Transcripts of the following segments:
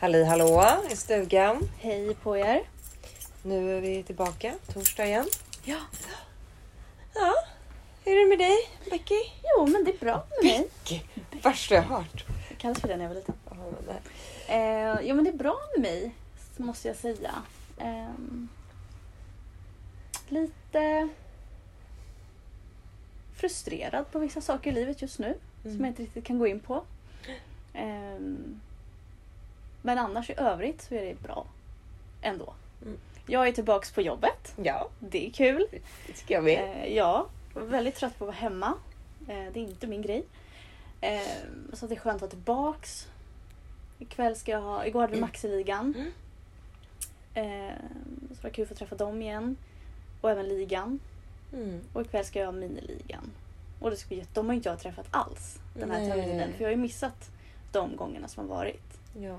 Halli hallå i stugan. Hej på er. Nu är vi tillbaka torsdag igen. Ja. Ja, hur är det med dig Becky? Jo, men det är bra med mig. Becky? Värsta jag hört. Jag kallades för det när jag var liten. Eh, jo, men det är bra med mig, måste jag säga. Ehm, lite frustrerad på vissa saker i livet just nu. Som Mm. jag inte riktigt kan gå in på. Ehm, men annars i övrigt så är det bra. Ändå. Mm. Jag är tillbaks på jobbet. Ja, Det är kul. det tycker jag med. Eh, ja, väldigt trött på att vara hemma. Eh, det är inte min grej. Eh, så det är skönt att vara tillbaks. Ikväll ska jag ha, igår hade vi Maxiligan. Mm. Eh, så det var kul att få träffa dem igen. Och även ligan. Mm. Och ikväll ska jag ha miniligan. Och det ska bli de har inte jag träffat alls den här Nej. terminen. För jag har ju missat de gångerna som har varit. Ja.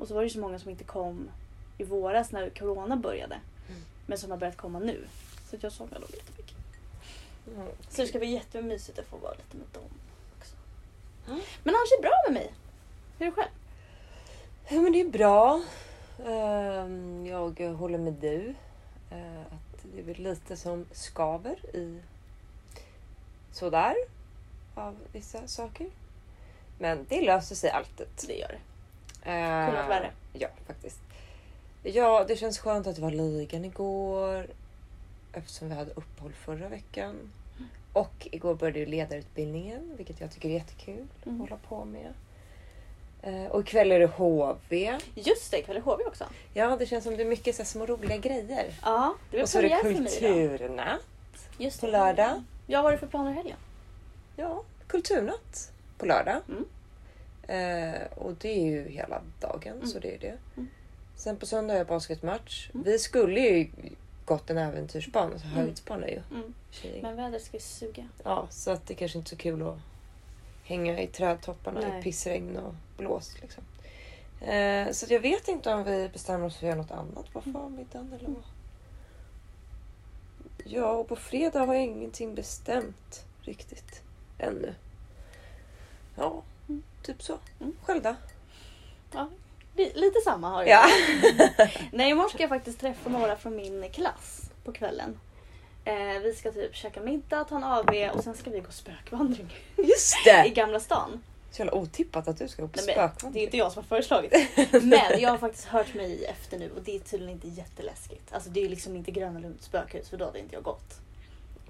Och så var det ju så många som inte kom i våras när corona började. Mm. Men som har börjat komma nu. Så jag saknar dem jättemycket. Mm. Så det ska bli jättemysigt att få vara lite med dem också. Mm. Men annars är det bra med mig. Hur är det själv? Ja men det är bra. Ehm, Jag håller med du. Eh, Att det är väl lite som skaver i sådär av vissa saker. Men det löser sig alltid. Det gör det. Eh, Kunnat värre. Ja, faktiskt. Ja, det känns skönt att det var ligan igår. Eftersom vi hade uppehåll förra veckan. Och igår började ju ledarutbildningen, vilket jag tycker är jättekul Mm. att hålla på med. Eh, och ikväll är det HV. Just det, ikväll är HV också. Ja, det känns som det är mycket så här små roliga grejer. Ja, det är och så är det kulturnatt Just på det. lördag. Ja, vad har du för planer i helgen? Ja, kulturnatt på lördag. Mm. Eh, och det är ju hela dagen, Mm. så det är det. Mm. Sen på söndag har jag basketmatch. Mm. Vi skulle ju gått en äventyrsbana, så höjdsbana ju. Mm. Tjej. Men vädret ska ju suga. Ja, så att det kanske inte är så kul att hänga i trädtopparna Nej. i pissregn och blås. Liksom. Eh, så jag vet inte om vi bestämmer oss för att göra något annat på Mm. förmiddagen eller vad. Ja, och på fredag har jag ingenting bestämt riktigt ännu. Ja, Mm. Typ så. Mm. Själv då? Ja, li- lite samma har jag. Ja. Nej, imorgon ska jag faktiskt träffa några från min klass på kvällen. Eh, vi ska typ käka middag, ta en AV och sen ska vi gå spökvandring Just i det! Gamla stan. Så jävla otippat att du ska gå på men, det är spökvandring. inte jag som har föreslagit. Men jag har faktiskt hört mig efter nu och det är tydligen inte jätteläskigt. Alltså det är liksom inte Gröna Lunds spökhus för då hade inte jag gått.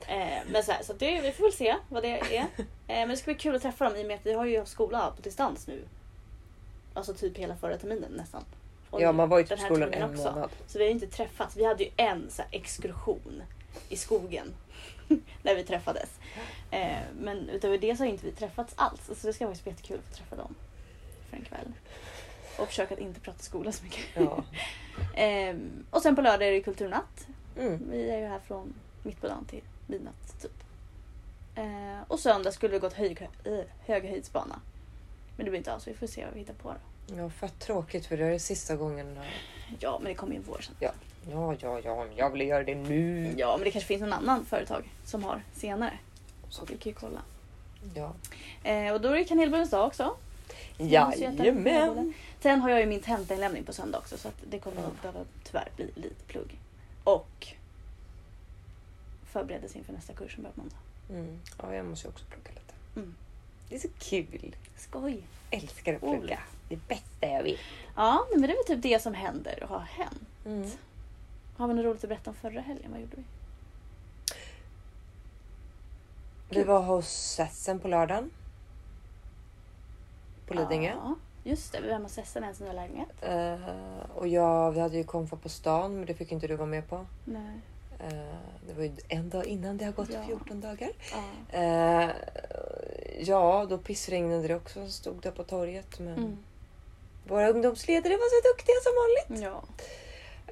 Eh, men så, här, så det, vi får väl se vad det är. Eh, men det ska bli kul att träffa dem i och med att vi har ju haft skola på distans nu. Alltså typ hela förra terminen nästan. Och Ja, man var ju på här skolan en månad. Så vi har ju inte träffats. Vi hade ju en så här, exkursion i skogen när vi träffades. Eh, men utöver det så har inte vi träffats alls. Så det ska faktiskt bli jättekul att få träffa dem för en kväll. Och försöka att inte prata skola så mycket. Ja. Ehm, och sen på lördag är det kulturnatt. Mm. Vi är ju här från mitt på dagen till midnatt typ. Eh, och söndag skulle vi gått hög, äh, höghöjdsbana. Men det blir inte av så vi får se vad vi hittar på då. ja, fett tråkigt för det är sista gången. eh, Ja men det kommer ju en vår sen. Ja, ja, ja, men jag vill göra det nu. Ja men det kanske finns någon annan företag som har senare. Så vi kan ju kolla. Ja. Eh, och då är det kanelbullens dag också. Jajamän. Sen har jag ju min tentainlämning på söndag också så att det kommer nog behöva tyvärr bli lite plugg. Och förberedelse inför nästa kurs som börjar på måndag. Mm. Ja, jag måste ju också plugga lite. Mm. Det är så kul. Skoj! Älskar att Oh. plugga. Det är bästa jag vet. Ja, men det är väl typ det som händer och har hänt. Mm. Har vi något roligt att berätta om förra helgen? Vad gjorde vi? Vi var hos Sessen på lördagen. På Lidingö. Ja, just det. Vi var hemma hos Essen, en nya lägenhet. Eh, och jag, vi hade ju konfa på stan, men det fick inte du vara med på. Nej. Eh, det var ju en dag innan det har gått Ja. 14 dagar. Ja. Eh, ja, då pissregnade det också. Stod där på torget. Men Mm. våra ungdomsledare var så duktiga som vanligt. ja.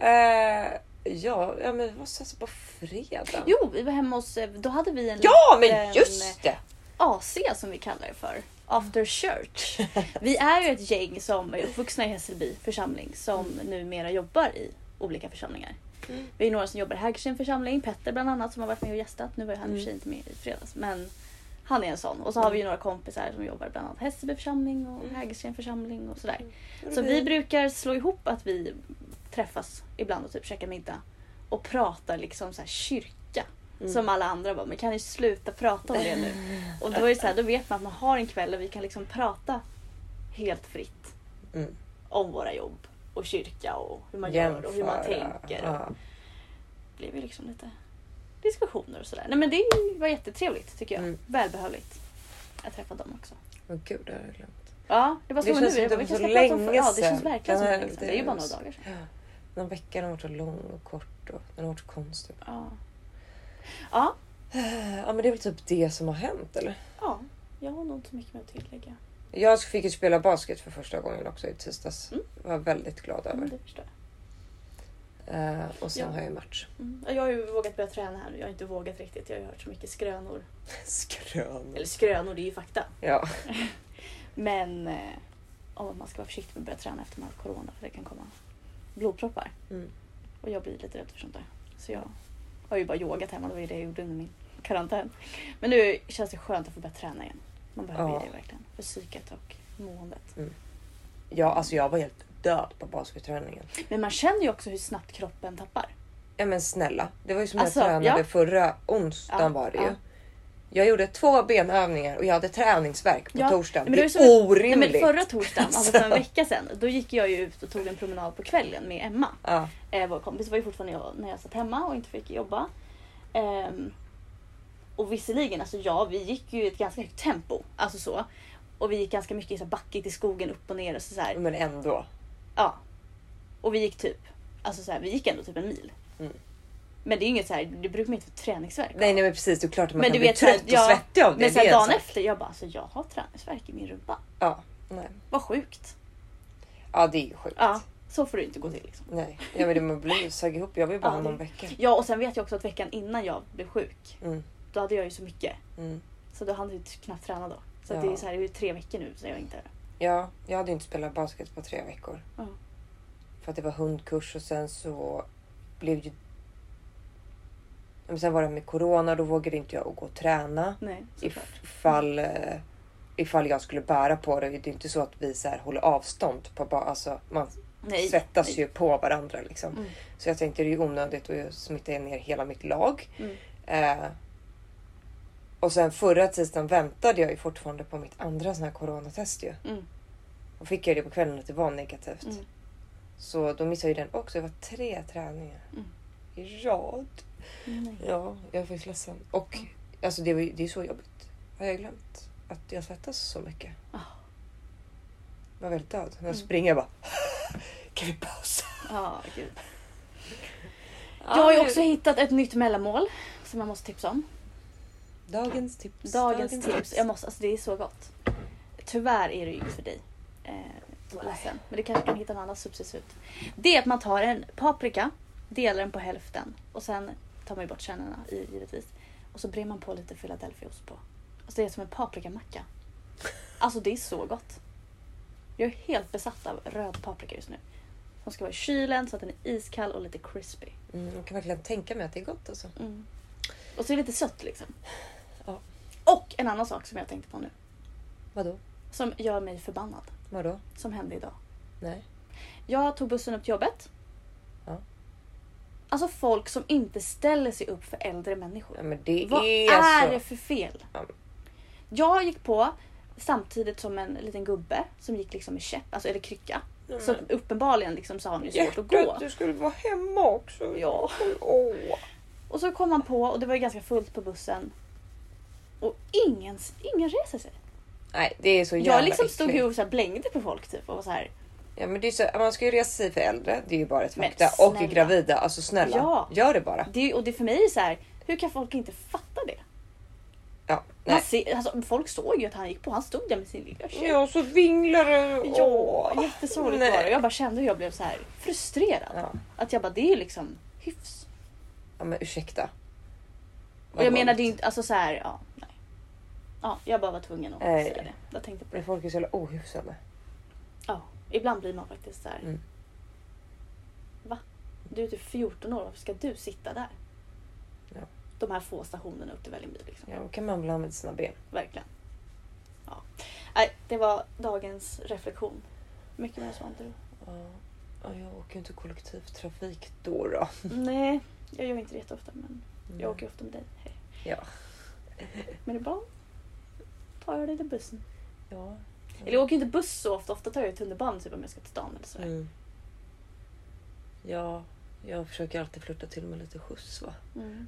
Eh, ja, ja, men vad sa jag på fredag? Jo, vi var hemma hos... Då hade vi en Ja, liten, men just det! AC som vi kallar det för. After church. Vi är ju ett gäng som är uppvuxna i Hässelby församling som numera jobbar i olika församlingar. Mm. Vi är några som jobbar i Hägersten församling, Petter bland annat som har varit med och gästat. Nu var han i och för sig Mm. inte med i fredags men Han är en sån. Och så har vi ju några kompisar som jobbar bland annat Hässelby församling och Mm. Hägersten församling och sådär. Och Så vi brukar slå ihop att vi träffas ibland och typ käkar middag. Och pratar liksom så här kyrka. Mm. Som alla andra bara, men kan ni sluta prata om det nu? Och då är det så här, då vet man att man har en kväll där vi kan liksom prata helt fritt Mm. om våra jobb och kyrka och hur man gör och hur man Jämföra. tänker. Ja. Det blir ju liksom lite diskussioner och sådär. Nej men det var jättetrevligt tycker jag. Mm. Välbehövligt. att träffa dem också. Men gud, det har jag glömt. Ja, det var så Det nu. känns som det var vilka så länge Ja, det känns sedan. verkligen som länge sedan. Det är ju bara några dagar sedan. Ja. Den veckan har varit så lång och kort och den har varit så konstig. Ja. Ja, Ja men det är väl typ det som har hänt eller? ja, jag har nog inte så mycket mer att tillägga. Jag fick ju spela basket för första gången också i tisdags. Mm. var väldigt glad över. Mm, det förstår jag. Eh, och sen Ja. har jag ju match. Mm. Jag har ju vågat börja träna här nu. Jag har inte vågat riktigt. Jag har ju hört så mycket skrönor. Skrön. Eller skrönor, det är ju fakta. Ja. Men om att man ska vara försiktig med att börja träna efter man har corona för det kan komma blodproppar. Mm. Och jag blir lite rädd för sånt där. Så jag har ju bara yogat hemma, det var ju det jag gjorde under min karantän. Men nu känns det skönt att få börja träna igen. Man behöver Ja. det verkligen. För psyket och måendet. ja, alltså jag var helt död på basketträningen. Men man känner ju också hur snabbt kroppen tappar. Ja men snälla, det var ju som Alltså, jag tränade ja. förra onsdagen Ja, var det ju. ja. Jag gjorde två benövningar och jag hade träningsverk på Ja, torsdagen. men det är ju som- Nej, orimligt. men förra torsdagen, alltså för en vecka sedan, då gick jag ju ut och tog en promenad på kvällen med Emma. Ja, Eh, vår kompis var ju fortfarande jag när jag satt hemma och inte fick jobba. Ehm, och visserligen, alltså ja, vi gick ju i ett ganska högt tempo. Alltså så. Och vi gick ganska mycket i så här backigt i skogen upp och ner och så, så här. men ändå. Ja. Och vi gick typ, alltså så här, vi gick ändå typ en mil. Mm. Men det är ju inget så här, det brukar man inte få träningsvärk av. Nej, nej men precis, det är klart att man Men kan du bli vet, trött och ja, svettig av det. Men så det dagen sak. efter, jag bara alltså jag har träningsvärk i min rumpa. Ja, nej. Vad sjukt. ja, det är ju sjukt. Ja, så får det inte gå till liksom. Nej, ja, men det man blir sög ihop. Jag vill bara Ja, någon vecka. Ja, och sen vet jag också att veckan innan jag blev sjuk, Mm, då hade jag ju så mycket. mm. Så då hann jag knappt träna då. Så Ja. det är så här, det är tre veckor nu så jag inte... Ja, jag hade inte spelat basket på tre veckor. Ja. För att det var hundkurs och sen så blev ju... Men sen var det med corona, då vågade inte jag gå och träna. Nej, såklart. Ifall, eh, ifall jag skulle bära på det. Det är inte så att vi så här håller avstånd. På alltså, man Nej. svettas nej. ju på varandra. Liksom. Mm. Så jag tänkte det är onödigt att smitta ner hela mitt lag. Mm. Eh, och sen förra tisdagen väntade jag ju fortfarande på mitt andra sån här coronatest ju. Mm. Och fick jag det på kvällen att det var negativt. Mm. Så då missade jag den också. Det var tre träningar Mm. i rad. Nej. Ja, jag är faktiskt ledsen. Och alltså det, var, det är så jobbigt. Har jag glömt att jag svettas så mycket. Ah. Jag var väldigt död. När jag Mm. springer jag bara... Kan vi pausa? Ja, gud. Jag har ju också hittat ett nytt mellanmål som jag måste tipsa om. Dagens tips. Dagens, tips. Jag måste, alltså det är så gott. Tyvärr är det ju för dig. Eh, ledsen. Men du kanske kan hitta något annat substitut. Det är att man tar en paprika, delar den på hälften och sen tar man ju bort kärnorna i givetvis. Och så brer man på lite Philadelphiaost på. Alltså det är som en paprikamacka. Alltså det är så gott. Jag är helt besatt av röd paprika just nu. Som ska vara i kylen så att den är iskall och lite crispy. Mm, jag kan verkligen tänka mig att det är gott alltså. Mm. Och så är det lite sött liksom. Och en annan sak som jag tänkte på nu. Vadå? Som gör mig förbannad. Vadå? Som hände idag. Nej. Jag tog bussen upp till jobbet. Ja. Alltså folk som inte ställer sig upp för äldre människor. Ja, men det Vad är, är så. det för fel? Ja. Jag gick på samtidigt som en liten gubbe som gick liksom med käpp, alltså eller krycka. Ja, Så uppenbarligen liksom har han ju svårt att gå. Du skulle vara hemma också. Ja. Åh. Och så kom han på och det var ju ganska fullt på bussen. Och ingen, ingen reser sig. Nej, det är så jävla Jag liksom stod äckligt. ju och så här blängde på folk typ och var så här. Ja, men det är så, man ska ju resa sig för äldre. Det är ju bara ett Men fakta. Och snälla. gravida. Alltså snälla, Ja. gör det bara. Det, är- och det för mig är så här, hur kan folk inte fatta det? Ja, Man nej. ser, alltså, folk såg ju att han gick på, han stod där med sin lilla käpp. Ja, så vinglar det. Ja, Åh. jättesorgligt var det. Jag bara kände hur jag blev så här frustrerad. Ja. Att jag bara, det är liksom hyfs. ja, men ursäkta. Och jag menar det är inte, alltså så här, ja, nej. Ja, jag bara var tvungen att Nej. säga det. Jag tänkte på Men det. folk är så jävla ohyfsade. Ja, ibland blir man faktiskt så här. Mm. Va? Du är typ 14 år, varför ska du sitta där? de här få stationerna upp till Vällingby. Liksom. Ja, då kan man väl använda sina ben. Verkligen. Ja. Nej, det var dagens reflektion. Mycket mer sånt. du? Ja. Ja, jag åker ju inte kollektivtrafik då. då. Nej, jag gör inte det jätteofta men jag åker ofta med dig. Hej. Ja. Men ibland tar jag lite bussen. Ja. Eller jag åker inte buss så ofta. Ofta tar jag tunnelbanan typ om jag ska till stan eller sådär. Mm. Ja, jag försöker alltid flirta till med lite skjuts va. Mm.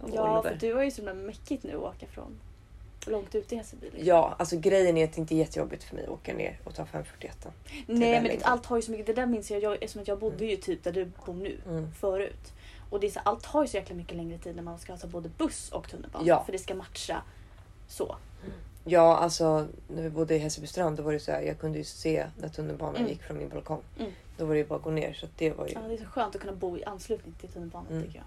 Och Ja, för du har ju så himla mäckigt nu att åka från långt ut i Hässelby. Liksom. Ja, alltså grejen är att det inte är jättejobbigt för mig att åka ner och ta 541. Nej men allt har ju så mycket. Det där minns jag, jag som att jag bodde ju typ där du bor nu Mm. förut. Och det är så, allt tar ju så jäkla mycket längre tid när man ska ta både buss och tunnelbana. Ja. För det ska matcha så. Ja, alltså när vi bodde i Hässelbystrand då var det så här, jag kunde ju se när tunnelbanan Mm. gick från min balkong. Mm. Då var det ju bara att gå ner så det var ju, Ja, det är så skönt att kunna bo i anslutning till tunnelbanan Mm. tycker jag.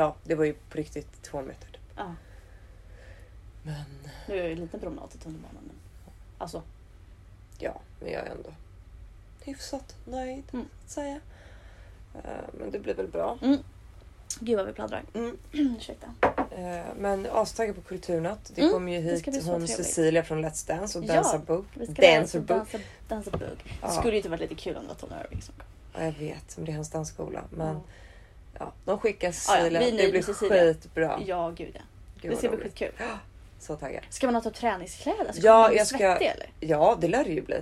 ja det var ju på riktigt två meter. Typ. Ja. Men Nu är ju en liten promenad till tunnelbanan. Men... Alltså, ja, men jag är ändå hyfsat nöjd Mm. att säga. Eh, Men det blir väl bra. Gud vad vi pladdrar. Mm. Ursäkta. Eh, Men astaggad på Kulturnatt. Det Mm, kommer ju det hit hon trevligt. Cecilia från Let's Dance och Ja, Bugg. Vi ska Dancer Bugg. dansa, dansa bugg. Det Ja. skulle ju inte varit lite kul om det var Tony Irving som kom. Ja, jag vet, men det är hans dansskola. Men Ja. ja, de skickar ja, Cecilia. vi är det blir Cecilia. skitbra. Ja, gud ja. Gud, Det ska bli skitkul. Så taggad. Ska man ha typ träningskläder? Ska Ja, man bli jag ska- svettig eller? Ja, det lär det ju bli.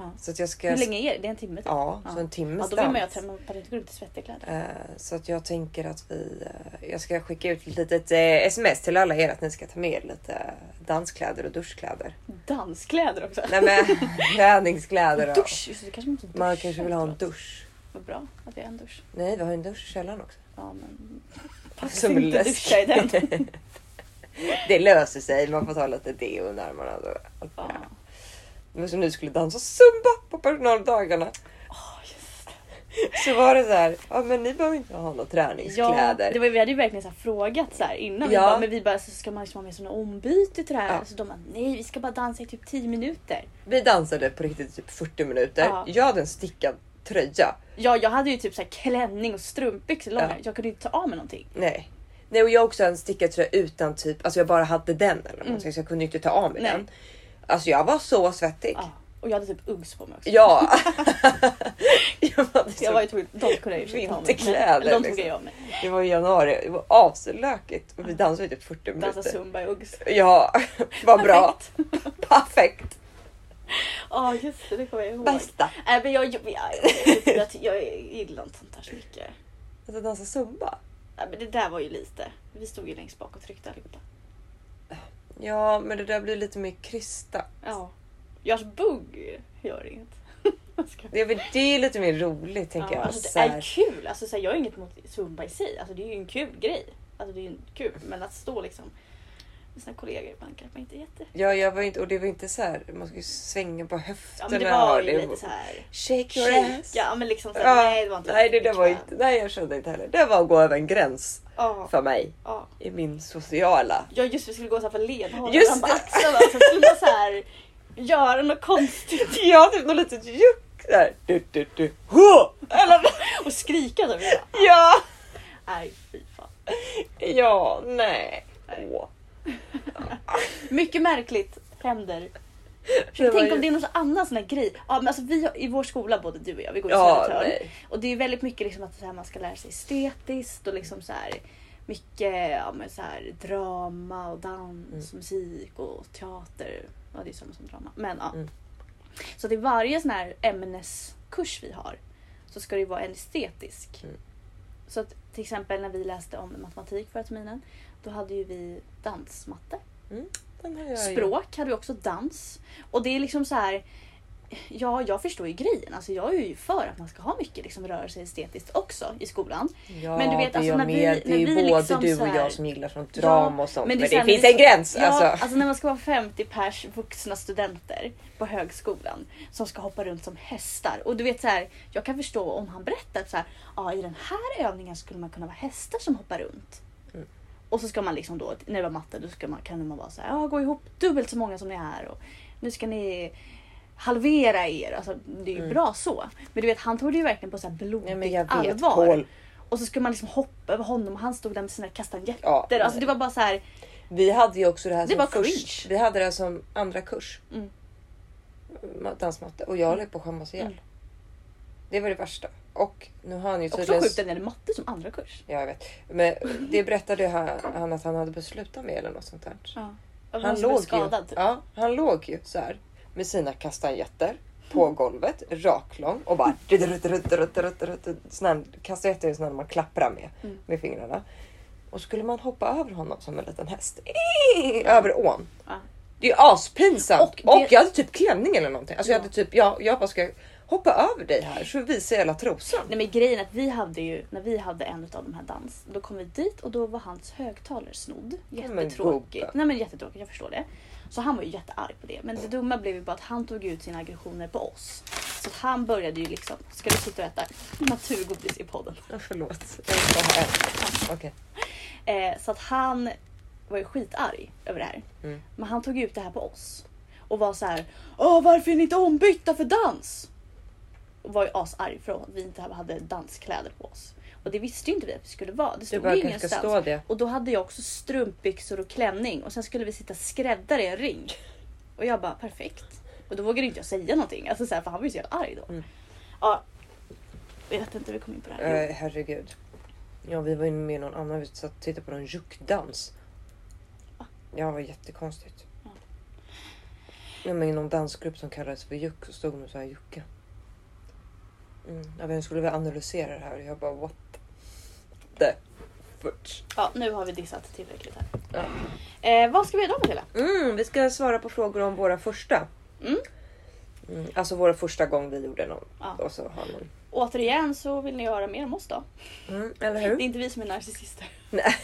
Ja. Så att jag ska... Hur länge är det? Det är en timme? typ. Ja, Ja. så en timmes Ja, då vill man ju att man inte gå ut i svettiga kläder. Eh, Så att jag tänker att vi... eh, Jag ska skicka ut ett litet eh, sms till alla er att ni ska ta med er lite danskläder och duschkläder. Danskläder också. Nej men träningskläder och... Dusch! Just det, kanske man inte Man kanske vill ha en dusch. Vad bra att det är en dusch. Nej, vi har en dusch i källaren också. Ja, men... Passa Som inte läsk. duscha i den. det löser sig. Man får ta lite deo och allt det Ja. Som nu skulle dansa zumba på personaldagarna. Så var det så här. Ja men ni behöver inte ha några Ja, träningskläder. det var, vi hade ju verkligen så här frågat så här innan. Vi Ja. bara, men vi bara, så ska man liksom ha med såna ombyte till det här? Ja. Så de bara, nej vi ska bara dansa i typ 10 minuter. Vi dansade på riktigt typ 40 minuter. Ja. Jag hade en stickad tröja. Ja, jag hade ju typ så här klänning och strumpbyxor långa. Ja. Jag kunde inte ta av mig någonting. Nej. Nej och jag också en stickad tröja utan typ, alltså jag bara hade den eller Mm. så jag kunde inte ta av mig Nej. den. Alltså jag var så svettig. Ja. Och jag hade typ Uggs på mig också. Ja. jag hade Så jag var ju tvungen, de kunde jag ju. Vinterkläder, de tog liksom. jag av mig. Det var i januari, det var aslökigt och vi dansade i typ 40 Dansa minuter. zumba i Uggs. Ja, vad bra. Perfekt. Ja just det, det kommer jag ihåg. Bästa. Nej men jag, jag, jag, jag, gillar inte sånt här så mycket. Att dansa zumba. Nej, men det där var ju lite. Vi stod ju längst bak och tryckte allihopa. Ja, men det där blir lite mer krystat. Ja. Görs bugg gör inget. Det är, lite mer roligt tänker ja, jag. alltså, det är kul. Alltså, så här, jag har inget emot zumba i sig. Alltså, det är ju en kul grej. Alltså, det är ju kul. Men att stå liksom med sina kollegor ibland kanske man inte är jätte... Ja, jag var inte, och det var inte så här, man ju svänga på Ja höfterna. men det var och ju det lite så här. Shake your Shake. ass. Ja men liksom så här, Ja, nej det var inte nej, det, det var inte, nej, jag kände inte heller. Det var att gå över en gräns Ja, för mig ja. i min sociala. Ja just vi skulle gå så här för ledhållare Just fram på axlarna. Så skulle man så här göra något konstigt Ja, typ något litet juck där. Du, du, du. Hå! Eller, och skrika så. ja, Nej fy fan. ja, nej. Nej. Åh. Mycket märkligt händer. Tänk ju- om det är någon annan sån här grej. Ja, men alltså vi har, I vår skola, både du och jag, vi går i Ja, Södertörn. Och det är väldigt mycket liksom att så här, man ska lära sig estetiskt och liksom så här, mycket ja, men så här, drama och dans, Mm. musik och teater. Ja, det är samma som drama. Men ja. Mm. Så till varje sån här ämneskurs vi har så ska det vara en estetisk. Mm. Så att till exempel när vi läste om matematik förra terminen, då hade ju vi dansmatte. Ju. Språk hade vi också dans. Och det är liksom så här. Ja, jag förstår ju grejen. Alltså jag är ju för att man ska ha mycket liksom rörelse estetiskt också i skolan. Ja, Men du vet, det alltså, när vi- med. Det är ju både liksom du och här- jag som gillar sånt drama och sånt. Men det, så här, finns en gräns. Ja, alltså. alltså när man ska vara 50 pers vuxna studenter på högskolan som ska hoppa runt som hästar. Och du vet så här, jag kan förstå om han berättar att så här, ja, i den här övningen skulle man kunna vara hästar som hoppar runt. Mm. Och så ska man liksom då, när det var matte, då ska man, kan man vara så här, ja, gå ihop dubbelt så många som ni är och nu ska ni halvera er. Alltså, det är ju Mm. bra så. Men du vet, han tog det ju verkligen på så här blodigt vet allvar. Paul. Och så skulle man liksom hoppa över honom och han stod där med sina kastanjetter. Ja, alltså det var bara så här. Vi hade ju också det här Det som först. Vi hade det som andra kurs. Mm. Ma- Dansmatte. Och jag höll på att skämmas ihjäl. Mm. Det var det värsta. Och nu har han ju Också tydligen... sjukt att det är matte som andra kurs. Ja, jag vet. Men det berättade han, han att han hade beslutat med eller något sånt där. Ja. Han låg, skadad. ju, ja, han låg ju så här med sina kastanjetter på golvet, raklång och bara kastanjetter är såna man klapprar med Mm. med fingrarna. Och skulle man hoppa över honom som en liten häst över ån. Ja. Det är ju aspinsamt. Och Och, det- jag hade typ klänning eller någonting. Alltså jag Ja. hade typ, jag, jag bara ska hoppa över dig här så visar jag hela trosan. Nej men grejen är att vi hade ju, när vi hade en av de här dans, då kom vi dit och då var hans högtalare snodd. men Jättetråkigt. gubbe. Nej men jättetråkigt, jag förstår det. Så han var ju jättearg på det. Men det dumma blev ju bara att han tog ut sina aggressioner på oss. Så han började ju liksom, ska du sitta och äta naturgodis i podden? Ja, förlåt. Jag vill bara ha en. Okej. Eh, så att han var ju skitarg över det här. Mm. Men han tog ut det här på oss. Och var så här, Åh, varför är ni inte ombytta för dans? Var ju asarg för att vi inte hade danskläder på oss. Och det visste ju inte vi att vi skulle vara. Det stod ju ingenstans. stå det. Och då hade jag också strumpbyxor och klänning och sen skulle vi sitta skräddare i en ring. Och jag bara perfekt. Och då vågade inte jag säga någonting. Alltså så här, för han var ju så jävla arg då. Mm. Ja. Jag vet inte hur vi kom in på det här. Eh, herregud. Ja, vi var inne med någon annan. Vi satt och tittade på någon juckdans. Ja, det var jättekonstigt. Ja. Med i någon dansgrupp som kallades för juck och stod med så här jucka. Mm. Jag vet, jag skulle vilja analysera det här och jag bara what the fuck. Ja, nu har vi dissat tillräckligt här. Ja. Eh, vad ska vi göra då Matilda? Mm, vi ska svara på frågor om våra första. Mm. Mm, alltså våra första gång vi gjorde någon. Ja. Och så har någon. Återigen så vill ni höra mer om oss då. Mm, eller Det är hur? inte vi som är narcissister. Nej.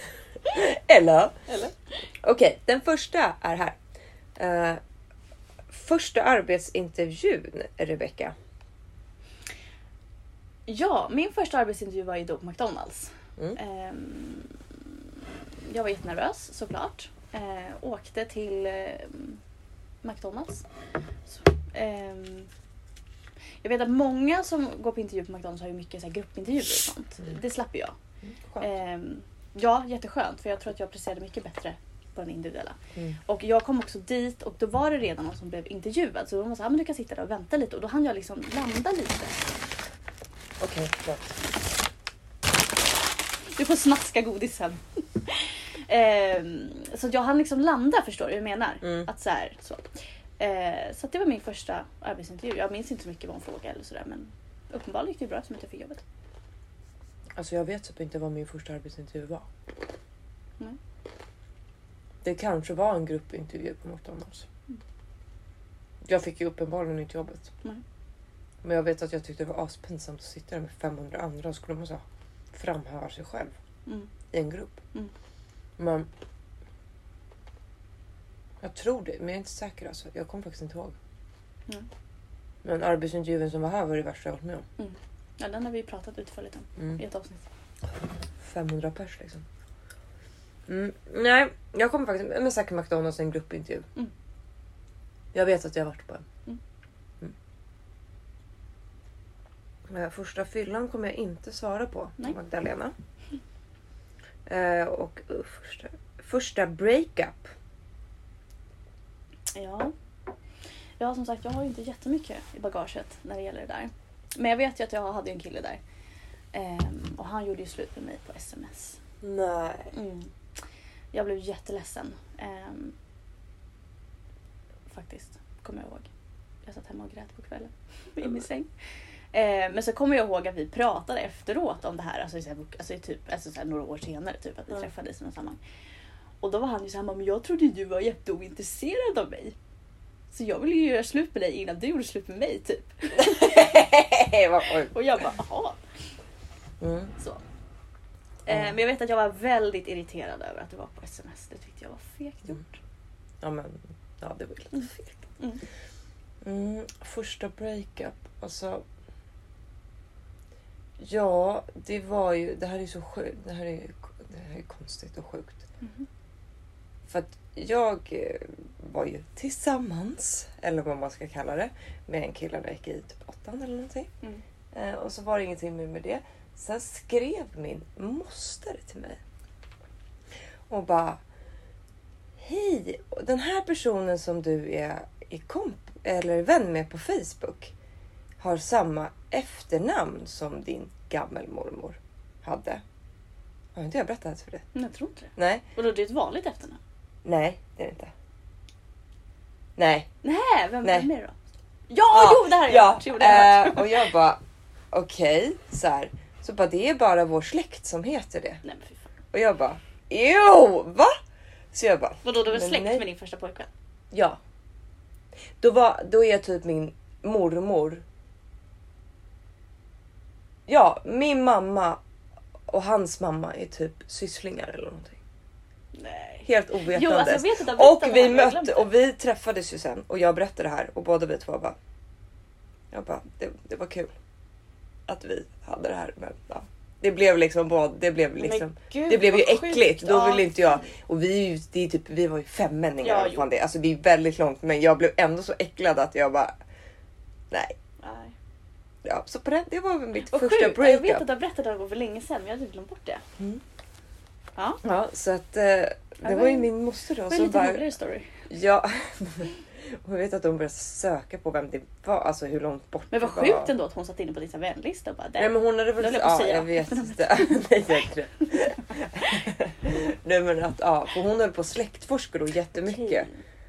eller? Eller? Okej, den första är här. Eh, första arbetsintervjun, Rebecka. Ja, min första arbetsintervju var ju då på McDonalds. Mm. Ehm, jag var jättenervös såklart. Eh, åkte till ehm, McDonalds. Så, ehm, jag vet att många som går på intervju på McDonalds har ju mycket så här, gruppintervjuer och sånt. Mm. Det slapp jag. Skönt. Ehm, ja, jätteskönt för jag tror att jag presterade mycket bättre på den individuella. Mm. Och jag kom också dit och då var det redan någon som blev intervjuad så de var så här, "Ah, men du kan sitta där och vänta lite och då hann jag liksom landa lite. Okej, förlåt. Du får snaska godisen. Ehm, så att jag hann liksom landa förstår du hur jag menar? Mm. Att så här, så. Eh, så det var min första arbetsintervju. Jag minns inte så mycket vad hon frågade eller sådär men uppenbarligen gick det bra som att jag fick jobbet. Alltså jag vet typ inte vad min första arbetsintervju var. Nej. Det kanske var en gruppintervju på McDonalds. Jag fick ju uppenbarligen inte jobbet. Nej. Men jag vet att jag tyckte det var aspinsamt att sitta där med 500 andra och skulle man så framhäva sig själv Mm. i en grupp. Mm. Men jag tror det, men jag är inte säker alltså. Jag kommer faktiskt inte ihåg. Nej. Men arbetsintervjun som var här var det värsta jag varit med om. Ja, den har vi pratat utförligt om Mm. i ett avsnitt. 500 pers liksom. Mm, nej, jag kommer faktiskt men säkert McDonalds en gruppintervju. Mm. Jag vet att jag har varit på en. Mm. Mm. Eh, Första fyllan kommer jag inte svara på, Nej. Magdalena. Eh, och uh, första, första breakup. Ja. Ja som sagt jag har inte jättemycket i bagaget när det gäller det där. Men jag vet ju att jag hade en kille där. Ehm, och han gjorde ju slut med mig på sms. Nej. Mm. Jag blev jätteledsen. Ehm, faktiskt, kommer jag ihåg. Jag satt hemma och grät på kvällen i min säng. Ehm, men så kommer jag ihåg att vi pratade efteråt om det här, alltså, så här, alltså, typ, alltså så här, några år senare, typ, att vi Ja. träffades i något sammanhang. Och då var han ju såhär, men jag trodde du var jätteointresserad av mig. Så jag ville ju göra slut med dig innan du gjorde slut med mig typ. Och jag bara, jaha. Mm. Så. Eh, men jag vet att jag var väldigt irriterad över att det var på sms. Det tyckte jag var fegt Mm. gjort. Ja men, ja det var ju lite fegt. Mm. Mm, första breakup, alltså. Ja, det var ju, det här är så sjukt, det här är, det här är konstigt och sjukt. Mhm. För att jag eh, var ju tillsammans, eller vad man ska kalla det, med en kille när jag gick i typ åttan eller någonting. Mm. Eh, och så var det ingenting mer med det. Sen skrev min moster till mig. Och bara. Hej! Den här personen som du är, är komp eller vän med på Facebook har samma efternamn som din gammelmormor hade. Har inte jag berättat för dig? Jag tror inte det. Nej, Och då är det ett vanligt efternamn? nej det är det inte. Nej. Nej, vem Nej. vem är det då? Ja, jo det här jag ja, jag hört. eh, och jag bara okej, så här. Så bara det är bara vår släkt som heter det. Nej men fy fan. Och jag bara jo, va? Så jag bara Vadå, du är Men släkt nej. med din första pojkvän? ja. Då, var, då är typ min mormor. Ja, min mamma och hans mamma är typ sysslingar eller någonting. Nej. Helt ovetandes. Jo, alltså vet att och vi mötte och vi träffades ju sen och jag berättade det här och båda vi två bara. Jag bara, det, det var kul. Att vi hade det här men ja. Det blev liksom både, det blev liksom. gud, Det blev ju vad sjukt. äckligt. Då ville inte jag. Och vi det är typ, vi var ju femmänningar. Ja, fan det. Alltså det är väldigt långt men jag blev ändå så äcklad att jag bara. Nej. Nej. Ja, så på det, det var väl mitt Vad första sjukt. Jag vet breakup. att du har berättat det här för länge sedan men jag hade glömt bort det. Mm. Ja, Ja, så att eh, det men- var ju min moster då det var en som lite bara. roligare story. Ja. Och jag vet att de började söka på vem det var, alltså hur långt bort Men vad det var. sjukt ändå att hon satt inne på din så vänlista och bara Nej men hon hade väl... Jag på Ja, säga jag vet inte. Nej, jag inte. Nej men att, ja, för hon höll på att släktforska då jättemycket. Okej.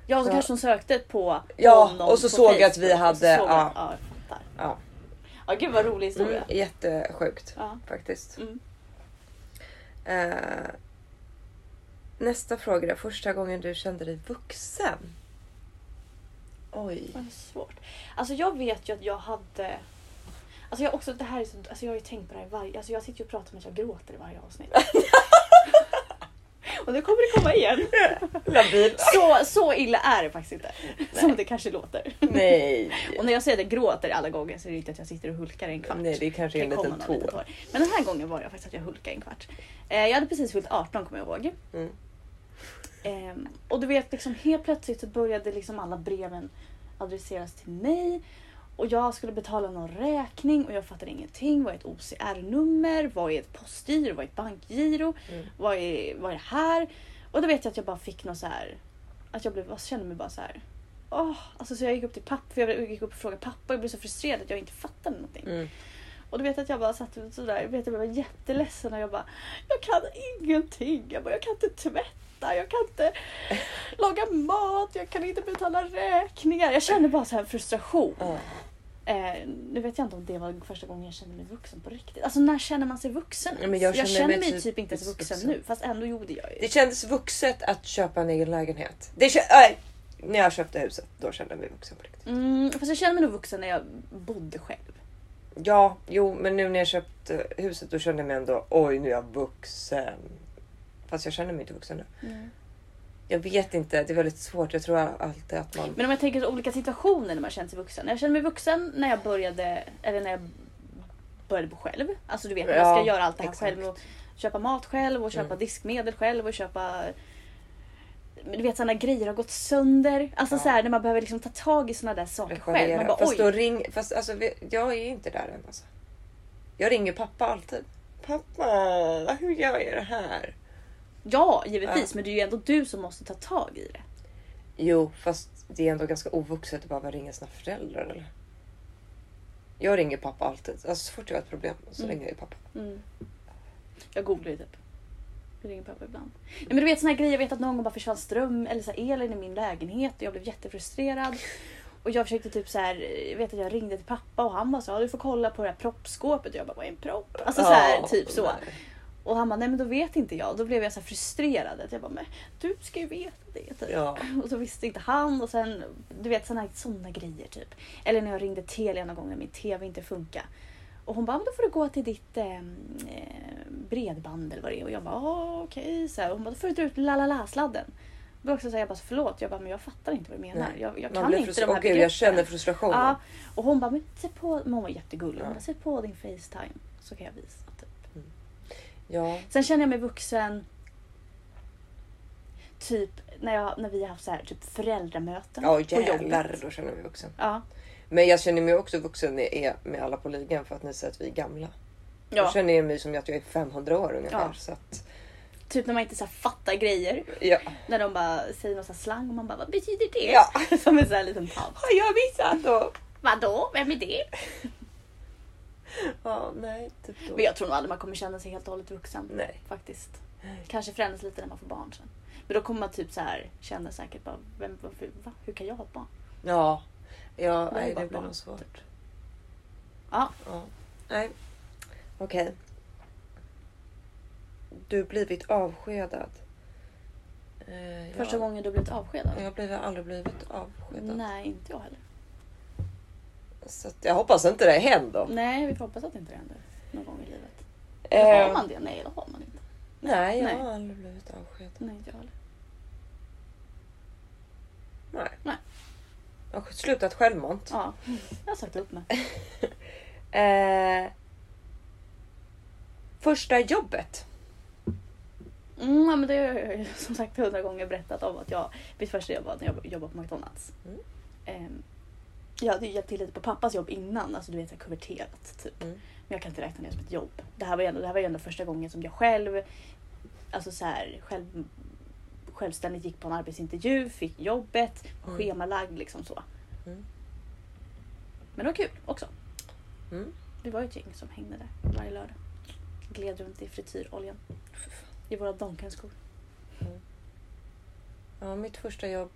Ja, så Så- kanske hon sökte på Ja, honom och så på såg jag att vi så hade- såg ja. hon- ja, jag fattar. Ja. Ja, gud vad rolig historia. Mm, jättesjukt Ja. faktiskt. Mm. Eh, nästa fråga då. Första gången du kände dig vuxen? Oj. Vad svårt. Alltså jag vet ju att jag hade... Alltså jag också, det här är så, alltså jag har ju tänkt på det här varje... Alltså jag sitter ju och pratar med att jag gråter i varje avsnitt. och nu kommer det komma igen. Labil. Så, så illa är det faktiskt inte. Som det kanske låter. Nej. Och när jag säger att jag gråter alla gånger så är det inte att jag sitter och hulkar en kvart. Nej, det är kanske en Det liten tår. Men den här gången var det faktiskt att jag hulkade en kvart. Eh, jag hade precis fyllt 18 kommer jag ihåg. Mm. Ehm, och du vet, liksom, helt plötsligt så började liksom alla breven adresseras till mig. Och jag skulle betala någon räkning och jag fattade ingenting. Vad är ett OCR-nummer? Vad är ett postgiro? Vad är ett bankgiro? Mm. Vad, är, vad är det här? Och då vet jag att jag bara fick något så här. Att jag, blev, jag kände mig bara så här. Åh, alltså så jag gick upp till pappa, för jag gick upp och frågade pappa och jag blev så frustrerad att jag inte fattade någonting. Mm. Och du vet att jag bara satt sådär, jag vet att jag var jätteledsen och jag bara Jag kan ingenting, jag, bara, jag kan inte tvätta, jag kan inte laga mat, jag kan inte betala räkningar. Jag kände bara så här frustration. Ja. Eh, nu vet jag inte om det var första gången jag kände mig vuxen på riktigt. Alltså när känner man sig vuxen? Men jag jag känner känner mig mig typ typ inte ens vuxen, vuxen. nu, fast ändå gjorde jag ju. Det kändes vuxet att köpa en egen lägenhet. Det nej, när jag köpte huset, då kände jag mig vuxen på riktigt. Mm, fast jag känner mig nog vuxen när jag bodde själv. Ja, jo, men nu när jag köpte huset då kände jag mig ändå oj, nu är jag vuxen. Fast jag känner mig inte vuxen nu. Jag vet inte, det är väldigt svårt. Jag tror alltid att man... Men om jag tänker på olika situationer när man känner sig vuxen. Jag känner mig vuxen när jag började, eller när jag började bo själv. Alltså du vet, när man ska Ja, göra allt det här exakt. själv. Och köpa mat själv och köpa Mm. diskmedel själv och köpa du vet sådana grejer har gått sönder. Alltså Ja. så här, när man behöver liksom ta tag i sådana där saker själv. Man reparera. bara, Fast då ring... Fast alltså, jag är inte där än alltså. Jag ringer pappa alltid. Pappa, hur gör jag det här? Ja, givetvis. Men det är ju ändå du som måste ta tag i det. Jo, fast det är ändå ganska ovuxet att bara ringa sina föräldrar eller? Jag ringer pappa alltid. Alltså, så fort jag har ett problem så Mm. ringer jag pappa. Mm. Jag googlar ju typ. Jag ringer pappa ibland. Nej, men du vet såna här grejer, jag vet att någon gång bara försvann ström eller så här, elen i min lägenhet och jag blev jättefrustrerad. Och jag försökte typ så här, jag vet att jag ringde till pappa och han bara så ja, du får kolla på det här proppskåpet och jag bara vad är en propp? Alltså så här, Ja, typ så. nej. Och han bara nej men då vet inte jag. Då blev jag så här frustrerad. Att jag bara men du ska ju veta det. Typ. Ja. Och så visste inte han och sen du vet såna, såna grejer typ. Eller när jag ringde Telia någon gång när min TV inte funkar. Och hon bara, men då får du gå till ditt eh, eh, bredband eller vad det är. Och jag bara, "Ah, okej. Så här. Hon bara, då får du dra ut la-la-la-sladden. Då också säger jag bara, förlåt. Jag bara, men jag fattar inte vad du menar. Nej. Jag, jag kan inte de här jag begreppen. känner frustrationen. Ja, och hon bara, men sätt på, men hon var jättegullig. Hon bara, sätt på din Facetime så kan jag visa. Ja. Sen känner jag mig vuxen. Typ när, jag, när vi har haft så här, typ föräldramöten Ja på jobbet. då känner jag mig vuxen. Ja. Men jag känner mig också vuxen när jag är med alla på ligan för att ni säger att vi är gamla. Då Ja, känner jag mig som att jag är 500 år ungefär. Ja. Så att, typ när man inte så fattar grejer. ja. När de bara säger någon slang och man bara vad betyder det? Ja. Som en sån här liten tant. Har jag missat då? Vadå? Vem är det? Ja, nej, typ då. Men jag tror nog aldrig man kommer känna sig helt och hållet vuxen. Nej. Faktiskt. Kanske förändras lite när man får barn sen. Men då kommer man typ så här känna säkert bara, vem, varför, va? hur kan jag ha ett barn? Ja, ja nej, det blir nog svårt. typ. Ja. Ja. Nej, okej. Du blivit avskedad. Eh, Första jag, gången du blivit avskedad? Jag har aldrig blivit avskedad. Nej, inte jag heller. Så jag hoppas inte det händer. Nej, vi får hoppas att inte det händer någon gång i livet. Eller har Eh, man det? Nej, det har man inte. nej, jag Nej. har aldrig blivit avskedad. Nej, inte jag heller. Nej. Nej. Jag har slutat självmant. Ja, jag har sagt upp mig. Eh, första jobbet. Mm, ja, men det har jag som sagt hundra gånger berättat om att jag, mitt första jobb var när jag jobbade på McDonalds. Mm. Ehm, jag hade ju hjälpt till lite på pappas jobb innan, alltså du vet så här konverterat typ. Mm. Men jag kan inte räkna det som ett jobb. Det här var ju ändå, det här var ändå första gången som jag själv, alltså så här, själv, självständigt gick på en arbetsintervju, fick jobbet, var Mm. schemalagd liksom så. Mm. Men det var kul också. Mm. Vi var ju ett gäng som hängde där varje lördag. Gled runt i frityroljan. I våra Donken-skor. Ja, mitt första jobb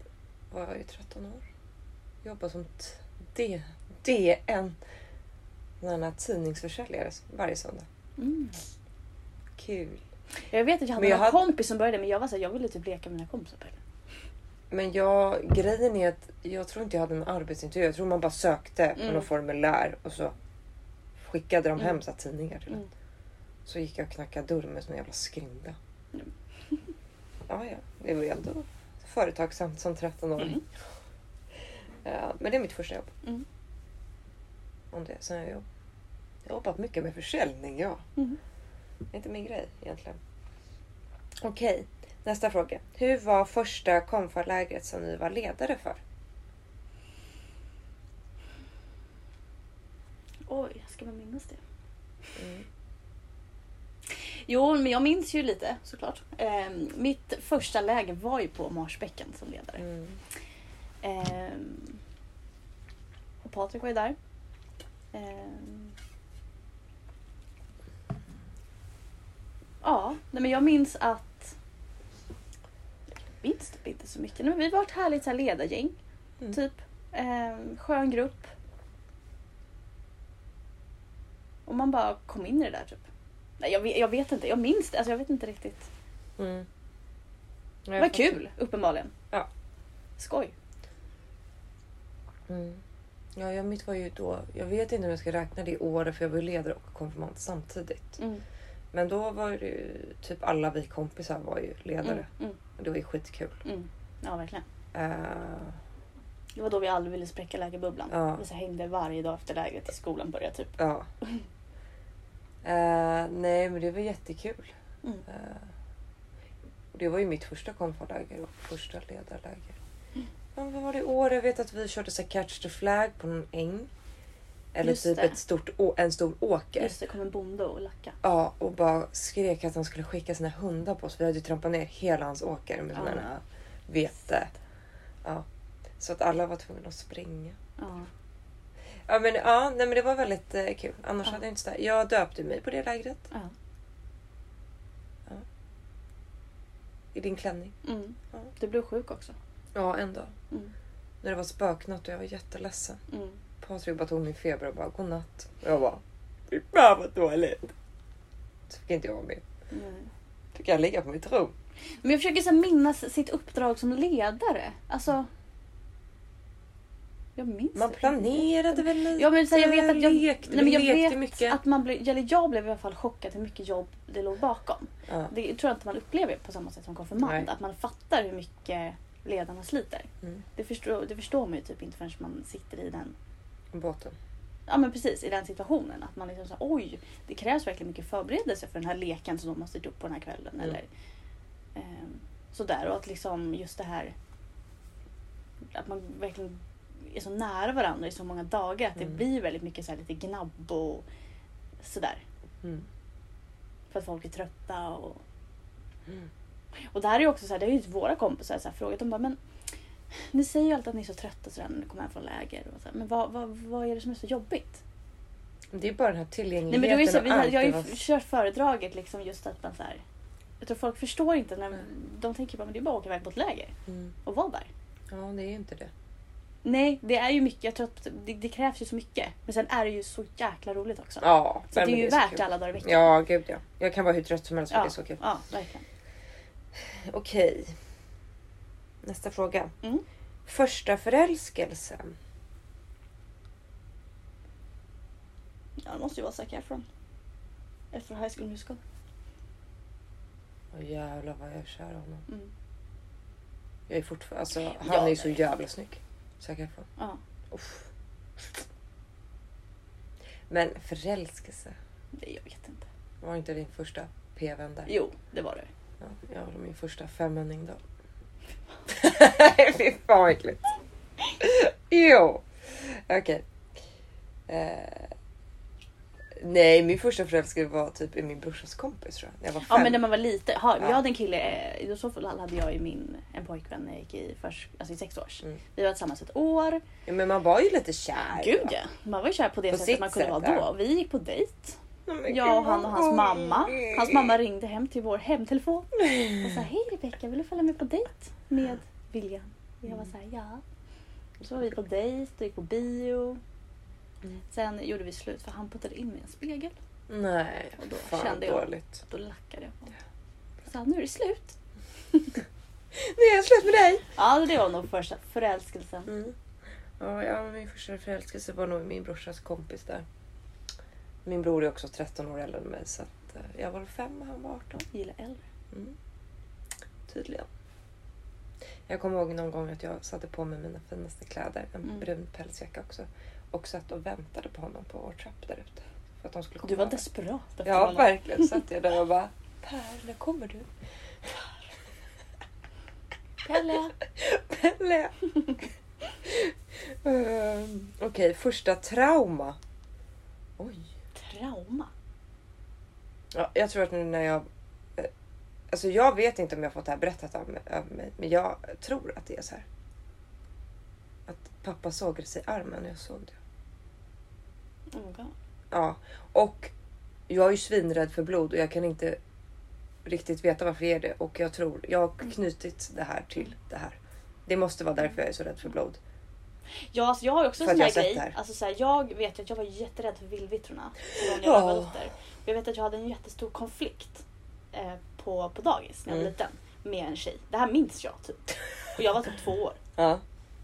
var jag ju 13 år. Jobbade som t- D- DN. Den här tidningsförsäljare varje söndag. Mm. Kul. Jag vet att jag hade Men jag en hade- kompis som började men jag var så här, jag ville typ leka med mina kompisar på det. Men jag, grejen är att jag tror inte jag hade en arbetsintervju. Jag tror man bara sökte på Mm. något formulär och så skickade de hem Mm. så här tidningar till en. Mm. Så gick jag och knackade dörr med sån jävla skrinda. Mm. Ja, ja. Det var ju ändå företagsamt som 13-åring. Mm. Ja, men det är mitt första jobb. Mm. Om det. Sen har jag, jobb. jag har jobbat mycket med försäljning, ja. Mm. Det är inte min grej egentligen. Okej, nästa fråga. Hur var första konfalägret som ni var ledare för? Oj, ska man minnas det? Mm. Jo, men jag minns ju lite såklart. Ehm, mitt första läger var ju på Marsbäcken som ledare. Mm. Ehm, och Patrik var ju där. Ehm, ja, nej, men jag minns att... Jag minns typ inte så mycket. Nej, men vi var ett härligt så här, ledargäng. Mm. Typ. Ehm, skön grupp. Och man bara kom in i det där typ. Nej, jag, vet, jag vet inte. Jag minns det. Alltså, jag vet inte riktigt. Mm. Det var kul, uppenbarligen. Ja. Skoj. Mm. Ja, jag, mitt var ju då, jag vet inte om jag ska räkna det året för jag var ledare och konfirmand samtidigt. Mm. Men då var det ju typ alla vi kompisar var ju ledare. Mm. Mm. Och det var ju skitkul. Mm. Ja, verkligen. Uh, Det var då vi aldrig ville spräcka lägerbubblan. Ja. Vi så hängde varje dag efter lägret till skolan började typ. ja. Eh, nej, men det var jättekul. Och det var ju mitt första konfaläger och första ledarläger. Men vad var det i år? Jag vet att vi körde så catch the flag på någon äng. Eller Just typ det. ett stort, å- en stor åker. Just det, kom en bonde och lacka. Ja, och bara skrek att han skulle skicka sina hundar på oss. Vi hade ju trampat ner hela hans åker med Ja. sådana vete. Ja. Så att alla var tvungna att springa. Ja. Ja men, ja, nej, men det var väldigt eh, kul. Annars Ja. hade jag inte så Jag döpte mig på det lägret. ja. I din klänning. Mm. Ja. Du blev sjuk också. Ja, en dag. Mm. När det var spöknatt och jag var jätteledsen. Mm. Patrik bara tog min feber och bara godnatt. Och jag bara fy fan vad dåligt. Så fick inte jag vara med. Mm. Fick jag ligga på mitt rum. Men jag försöker så minnas sitt uppdrag som ledare. Alltså... Jag minns Man planerade väl lite. Ja men så här, jag vet att jag, lekte, nej, men jag vet mycket. att man blev, eller jag blev i alla fall chockad hur mycket jobb det låg bakom. Ja. Det tror jag inte man upplever på samma sätt som konfirmand. Nej. Att man fattar hur mycket ledarna sliter. Mm. Det förstår, det förstår man ju typ inte förrän man sitter i den Båten. Ja men precis, i den situationen. Att man liksom så oj, det krävs verkligen mycket förberedelse för den här leken som de har styrt upp på den här kvällen. Mm. Eller, ehm, sådär och att liksom just det här att man verkligen är så nära varandra i så många dagar att det Mm. blir väldigt mycket så här lite gnabb och sådär. Mm. För att folk är trötta och... Mm. Och det här är ju också så här, det har ju våra kompisar så här frågat. De bara, men ni säger ju alltid att ni är så trötta så där när ni kommer hem från läger. Och så här, men vad, vad, vad är det som är så jobbigt? Det är bara den här Nej, tillgängligheten. men då är det så, vi har, jag har ju vara- kört föredraget liksom just att man så här, Jag tror folk förstår inte när Mm. de tänker bara men det är bara att åka iväg på ett läger Mm. och vara där. Ja, det är ju inte det. Nej, det är ju mycket. Jag tror att det, det krävs ju så mycket. Men sen är det ju så jäkla roligt också. Ja, så det är ju så värt kul. alla dagar i veckan. Ja, gud ja. Jag kan vara hur trött som helst för Ja. det är så kul. Ja, verkligen. Okej. Nästa fråga. Mm. Första förälskelsen. Ja, det måste ju vara Zac Efron. Efter High School Musical. Åh jävlar vad jag är kär i honom. Mm. Jag är fortfarande, alltså han Ja, är ju så nej. jävla snygg. Säkert från. Ja, Uff. Men förälskelse. det jag vet inte. Var inte din första p-vän där? Jo, det var det. Ja, jag var min första femhundring då. Fy fan vad äckligt. Jo. Okej. Eh, nej, min första förälskelse var typ i min brorsas kompis tror jag. När jag var fem. Ja men när man var liten. Ha, Ja. Jag hade en kille, i så fall hade jag ju min, en pojkvän när jag gick i, förs, alltså i sex års. Mm. Vi var tillsammans ett år. ja, men man var ju lite kär. Gud ja. Man var ju kär på det På sättet man kunde sätt, vara ja. då. Vi gick på dejt. Jag och han och hans mamma. Hans mamma ringde hem till vår hemtelefon och sa hej Rebecka vill du följa med på dejt med William? Och jag var såhär ja. Och så var vi på dejt och gick på bio. Mm. Sen gjorde vi slut för han puttade in mig i en spegel. Nej, Och då fan kände jag- dåligt. Då lackade jag på honom. Så nu är det slut. Nu är jag slut med dig. Ja det var nog första förälskelsen. Mm. Ja, ja, min första förälskelse var nog min brorsas kompis där. Min bror är också 13 år äldre än mig så att eh, jag var fem och han var 18. Gillar äldre. Mm. Tydligen. Jag kommer ihåg någon gång att jag satte på mig mina finaste kläder, en Mm. brun pälsjacka också. Och satt och väntade på honom på vår trapp där ute. För att de skulle komma Du var över. desperat Ja, honom. verkligen. Satt jag där och bara Per, när kommer du? Pelle. Pelle! um, Okej, första trauma. Oj. Trauma. Ja, jag tror att nu när jag... eh, Alltså jag vet inte om jag fått det här berättat av mig. Men jag tror att det är så här. Att pappa sågade sig i armen när jag såg det. Oh my God. Ja, och jag är ju svinrädd för blod och jag kan inte riktigt veta varför jag är det. Och jag tror, jag har knutit det här till det här. Det måste vara därför jag är så rädd för blod. Ja, alltså jag har också en sån här grej. Alltså så här, jag vet att jag var jätterädd för vildvittrorna. När Ja. jag var dotter. Jag vet att jag hade en jättestor konflikt eh, på, på dagis när jag var Mm. liten. Med en tjej. Det här minns jag typ. Och jag var typ två år. Ja.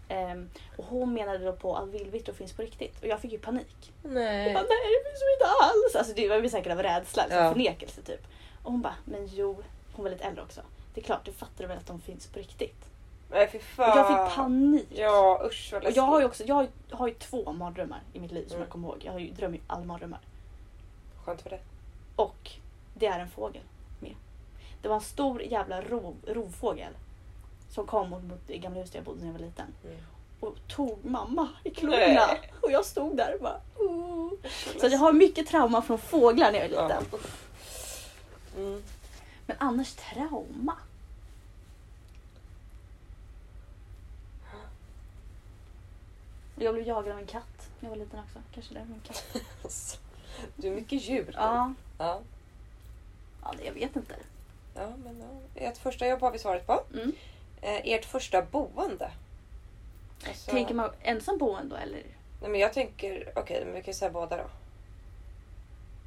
Ehm, och hon menade då på att vildvittror finns på riktigt. Och jag fick ju panik. Nej. bara, nej det finns ju inte alls. Alltså det var ju säkert av rädsla, liksom, Ja. förnekelse typ. Och hon bara, men jo. Hon var lite äldre också. Det är klart, du fattar väl att de finns på riktigt. Nej fy Och fan. jag fick panik. Ja usch vad Och jag har ju läskigt. också, jag har, ju- har ju två mardrömmar i mitt liv som Mm. jag kommer ihåg. Jag har ju drömt alla mardrömmar. Skönt för dig. Och det är en fågel med. Det var en stor jävla rov, rovfågel. Som kom mot, mot det gamla huset jag bodde när jag var liten. Mm. Och tog mamma i klorna. Nej. Och jag stod där och bara... Oh. Så jag har mycket trauma från fåglar när jag var Ja. liten. Mm. Men annars trauma? Jag blev jagad av en katt när jag var liten också. Kanske det, min katt. Alltså, Du är mycket djur. Ja, Ja. ja det- jag vet inte. ja, men ja. Ert första jobb har vi svaret på. Mm. Eh, ert första boende. Alltså, Tänker man ensam boende eller? Nej, men jag tänker, okej, men vi kan säga båda då.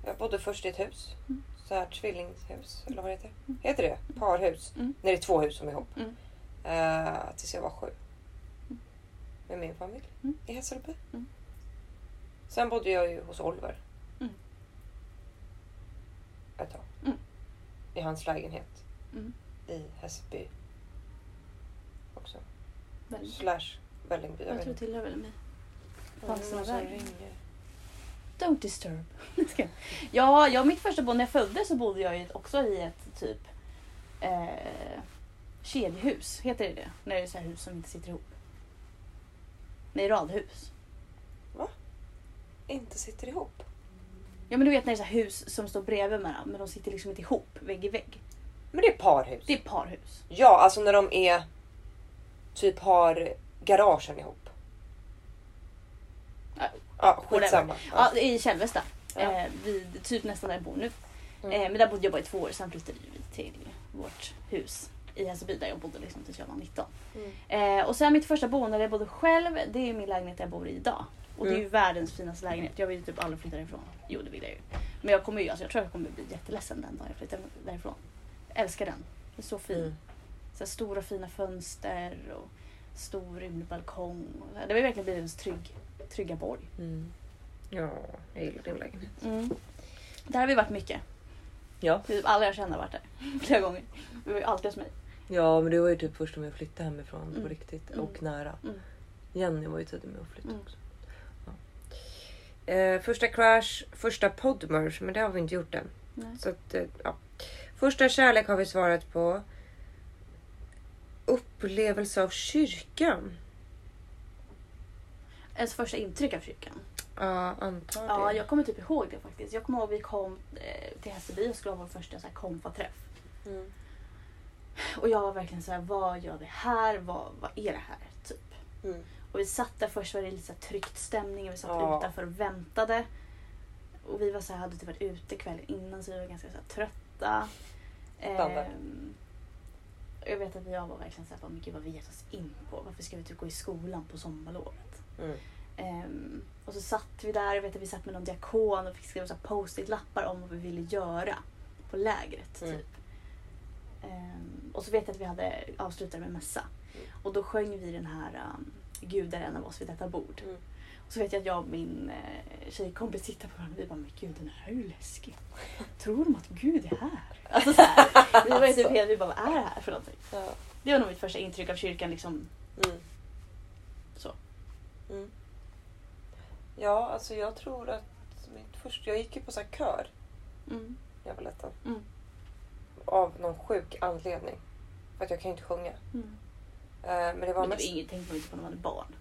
Jag bodde först i ett hus. Mm. Så här tvillingshus, eller vad det heter. Heter det? Parhus. Mm. När det är två hus som är ihop. Mm. Eh, tills jag var sju. Med min familj Mm. i Hässelby. Mm. Sen bodde jag ju hos Oliver. Mm. Ett tag. Mm. I hans lägenhet Mm. i Hässelby. Också. Väl- Slash Vällingby. Jag vet tror det tillhör väl mig. Ringer. Don't disturb. Jag- ja, jag, mitt första boende när jag föddes så bodde jag också i ett typ eh, kedjehus. Heter det det? När det är så här hus som inte sitter ihop. Nej, radhus. Inte sitter ihop. Ja men du vet när det är så här hus som står bredvid varandra men de sitter liksom inte ihop vägg i vägg. Men det är parhus. Det är parhus. Ja, alltså när de är typ har garagen ihop. Ja, Ja, skitsamma. Ja, i Kälvesta. Ja. Eh, vid, typ nästan där jag bor nu. Mm. Eh, men där bodde jag bara i två år, sen flyttade vi till vårt hus i Hässelby där jag bodde liksom tills jag var 19. Mm. Eh, och sen mitt första boende där jag bodde själv, det är min lägenhet jag bor i idag. Och det är ju Mm. världens finaste lägenhet. Jag vill ju typ aldrig flytta därifrån. Jo det vill jag ju. Men jag kommer ju, alltså jag tror jag kommer bli jätteledsen den dagen jag flyttar därifrån. Jag älskar den. Den är så fin. Mm. Så stora fina fönster och stor rymlig balkong. Det har verkligen ens trygg, trygga borg. Mm. Ja, jag gillar din lägenhet. Mm. Där har vi varit mycket. Ja. Typ alla jag känner har varit där. Flera gånger. Vi var ju alltid hos mig. Ja, men det var ju typ först när jag flyttade hemifrån Mm. på riktigt Mm. och nära. Mm. Jenny var ju tidig med att flytta Mm. också. Ja. Eh, första crash, första podmerge, men det har vi inte gjort än. Nej. Så att, eh, ja. Första kärlek har vi svarat på. Upplevelse av kyrkan. Ens första intryck av kyrkan. Ja, antar det. Ja, jag kommer typ ihåg det faktiskt. Jag kommer ihåg vi kom eh, till Hässelby och skulle ha vår första så här, komfaträff. Mm. Och jag var verkligen så här, vad gör vi här? Vad, vad är det här? Typ. Mm. Och vi satt där först var det lite så här tryckt stämning och vi satt Ja. utanför och väntade. Och vi var så här, hade typ varit ute kvällen innan så vi var ganska så här, trötta. Ehm, jag vet att jag var verkligen så här, bara, men gud vad vi gett oss in på. Varför ska vi typ gå i skolan på sommarlovet? Mm. Ehm, och så satt vi där, jag vet att vi satt med någon diakon och fick skriva post-it-lappar om vad vi ville göra på lägret. Mm. Typ. Ehm, och så vet jag att vi hade avslutat med mässa. Mm. Och då sjöng vi den här um, Gud är en av oss vid detta bord. Mm. Och så vet jag att jag och min eh, tjejkompis tittar på varandra och vi bara, men gud den här är ju läskig. Tror de att Gud är här? Alltså så här, vi var ju typ helt, vi bara, vad är det här för någonting? Ja. Det var nog mitt första intryck av kyrkan liksom. Mm. Så. Mm. Ja, alltså jag tror att mitt första... Jag gick ju på så här kör Mm. när jag var liten. Av någon sjuk anledning. För att jag kan ju inte sjunga. Mm. Eh, men det var Men mest... inget tänkt man inte på när man är barn.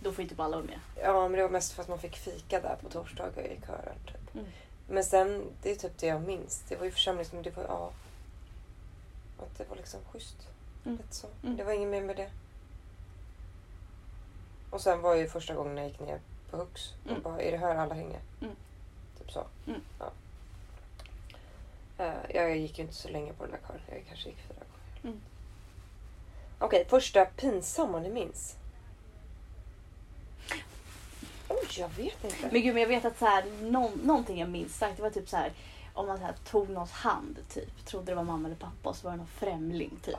Då får ju typ alla vara med. Ja, men det var mest för att man fick fika där på torsdagar i kören. Typ. Mm. Men sen, det är typ det jag minns. Det var ju församlings... Men det var ja... Att det var liksom schysst. Mm. Lite så. Mm. Det var inget mer med det. Och sen var ju första gången jag gick ner på Hux. Och Mm. bara, är det här alla hänger? Mm. Typ så. Mm. Ja. Eh, jag gick ju inte så länge på den där kören. Jag kanske gick fyra gånger. Mm. Okej, första pinsamma ni minns? Oj, jag vet inte. Men gud, men jag vet att så här, någon, någonting jag minns starkt, det var typ så här om man så här, tog någons hand, typ. Trodde det var mamma eller pappa och så var det någon främling, typ.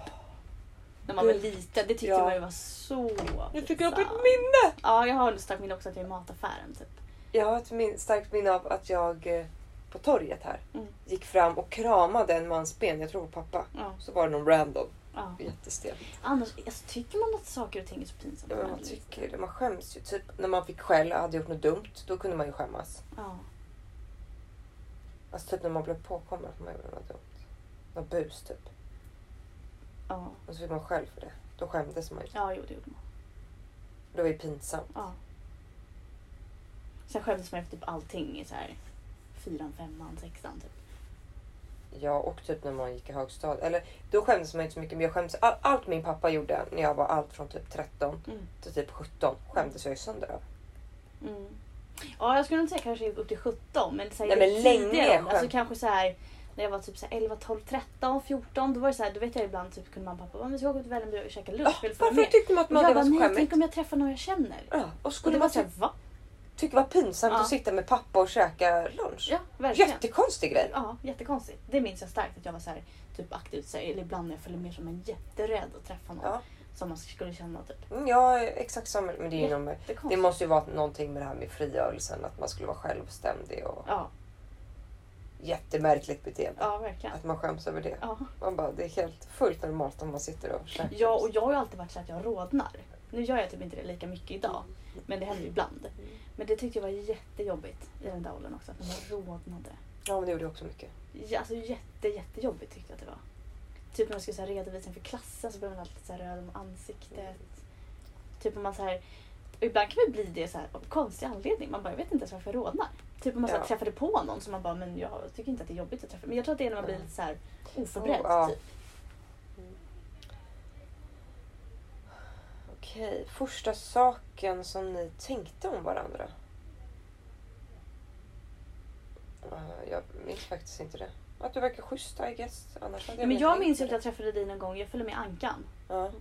När man var liten, det tyckte Ja. man var så Nu fick jag upp ett minne! Ja, jag har ett starkt minne också att jag är i mataffären, typ. Jag har ett min- starkt minne av att jag eh, på torget här Mm. gick fram och kramade en mans ben. Jag tror det var pappa. Ja, Så var det någon random. ja. Jättestelt. Annars, alltså, tycker man att saker och ting är så pinsamma? Ja, man tycker det. Man skäms ju. Typ när man fick skäll och hade gjort något dumt. Då kunde man ju skämmas. Ja. Alltså typ när man blev påkommen att man gjorde något dumt. Något bus typ. Ja, Och så fick man skäll för det. Då skämdes man ju. ja jo, det gjorde man. Det var ju pinsamt. Ja. Sen skämdes man efter typ allting så här fyran, femman, sexan typ. Ja, och typ när man gick i högstadiet. Eller då skämdes man inte så mycket. Men jag skämdes. All, allt min pappa gjorde när jag var allt från typ 13 Mm. till typ 17 skämdes jag ju sönder av. Mm. Ja, jag skulle nog säga kanske upp till 17. Men, så här, Nej, men länge Alltså skämt. kanske så här när jag var typ så här 11, 12, 13, 14. Då var det så här, då vet jag ibland typ kunde mamma och pappa, "Men vi ska åka till Vällingby och käka lunch. Ah, du följa varför tyckte man att Och man jag det bara, var så nej skämmigt? tänk om jag träffar någon jag känner. Ja, och Och skulle var man så här, typ, va? Tycka det var pinsamt Ja. att sitta med pappa och käka lunch? Ja, verkligen. Jättekonstig grej. Ja, jättekonstigt. Det minns jag starkt att jag var så här, typ aktivt, så här, eller ibland när jag följde med som en jätterädd att träffa någon Ja. som man skulle känna typ. Mm, Ja, exakt samma. Men det, är någon, det måste ju vara någonting med det här med frigörelsen. Att man skulle vara självständig och Ja, jättemärkligt beteende. ja verkligen. Att man skäms över det. Ja. Man bara, det är helt fullt normalt om man sitter och käkar. ja, och jag har ju alltid varit så att jag rodnar. Nu gör jag typ inte det lika mycket idag. Men det händer ju ibland. Men det tyckte jag var jättejobbigt i den där åldern också. Att man rodnade. Ja, men det gjorde jag också mycket. Ja, Alltså jätte, jättejobbigt tyckte jag att det var. Typ när man skulle så här, redovisa inför klassen så blev man alltid så här röd om ansiktet. Typ om man så här, ibland kan det bli det så här, av konstig anledning. Man bara, jag vet inte ens varför jag rodnar. Typ om man så här Ja. träffade på någon som man bara, men jag tycker inte att det är jobbigt att träffa. Men jag tror att det är när man blir lite så här oförberedd. Oh, ja. typ. Okej, första saken som ni tänkte om varandra? Eh, Jag minns faktiskt inte det. Att du verkar schysst I guess. Annars hade Ja, men jag minns ju att jag träffade dig någon gång. Jag följde med Ankan Ja. mm,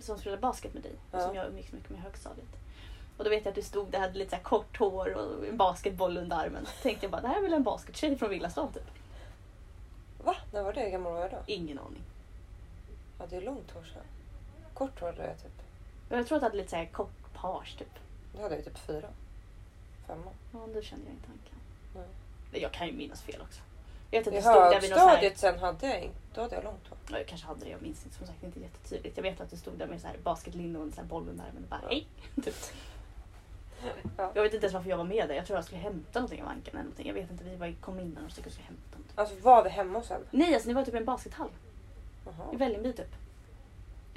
som spelade basket med dig. Ja. Som jag umgicks mycket med i högstadiet. Och då vet jag att du stod där, hade lite så kort hår och en basketboll under armen. Så tänkte jag bara, det här är väl en baskettjej från Villastan typ. Va? När var det? Hur gammal var jag då? Ingen aning. Ja, det är långt hår sedan. Kort hår hade jag typ. Jag tror att du hade lite så här kort page typ. Då hade jag typ fyra. Femma. Ja, då kände jag inte Ankan. Nej. Jag kan ju minnas fel också. Jag vet att I du stod där vid någon sån här... högstadiet sen hade jag inte. Då hade jag långt hår. Ja, Jag kanske hade det, jag minns inte som sagt inte jättetydligt. Jag vet att du stod där med så här basketlinne och en sån här boll under armen och bara hej. Typ. Ja. Jag vet inte ens varför jag var med där. Jag tror jag skulle hämta någonting av Ankan eller någonting. Jag vet inte, vi var, kom in där och skulle hämta någonting. Alltså var vi hemma hos henne? Nej, alltså ni var typ i en baskethall. I Jaha. Vällingby typ.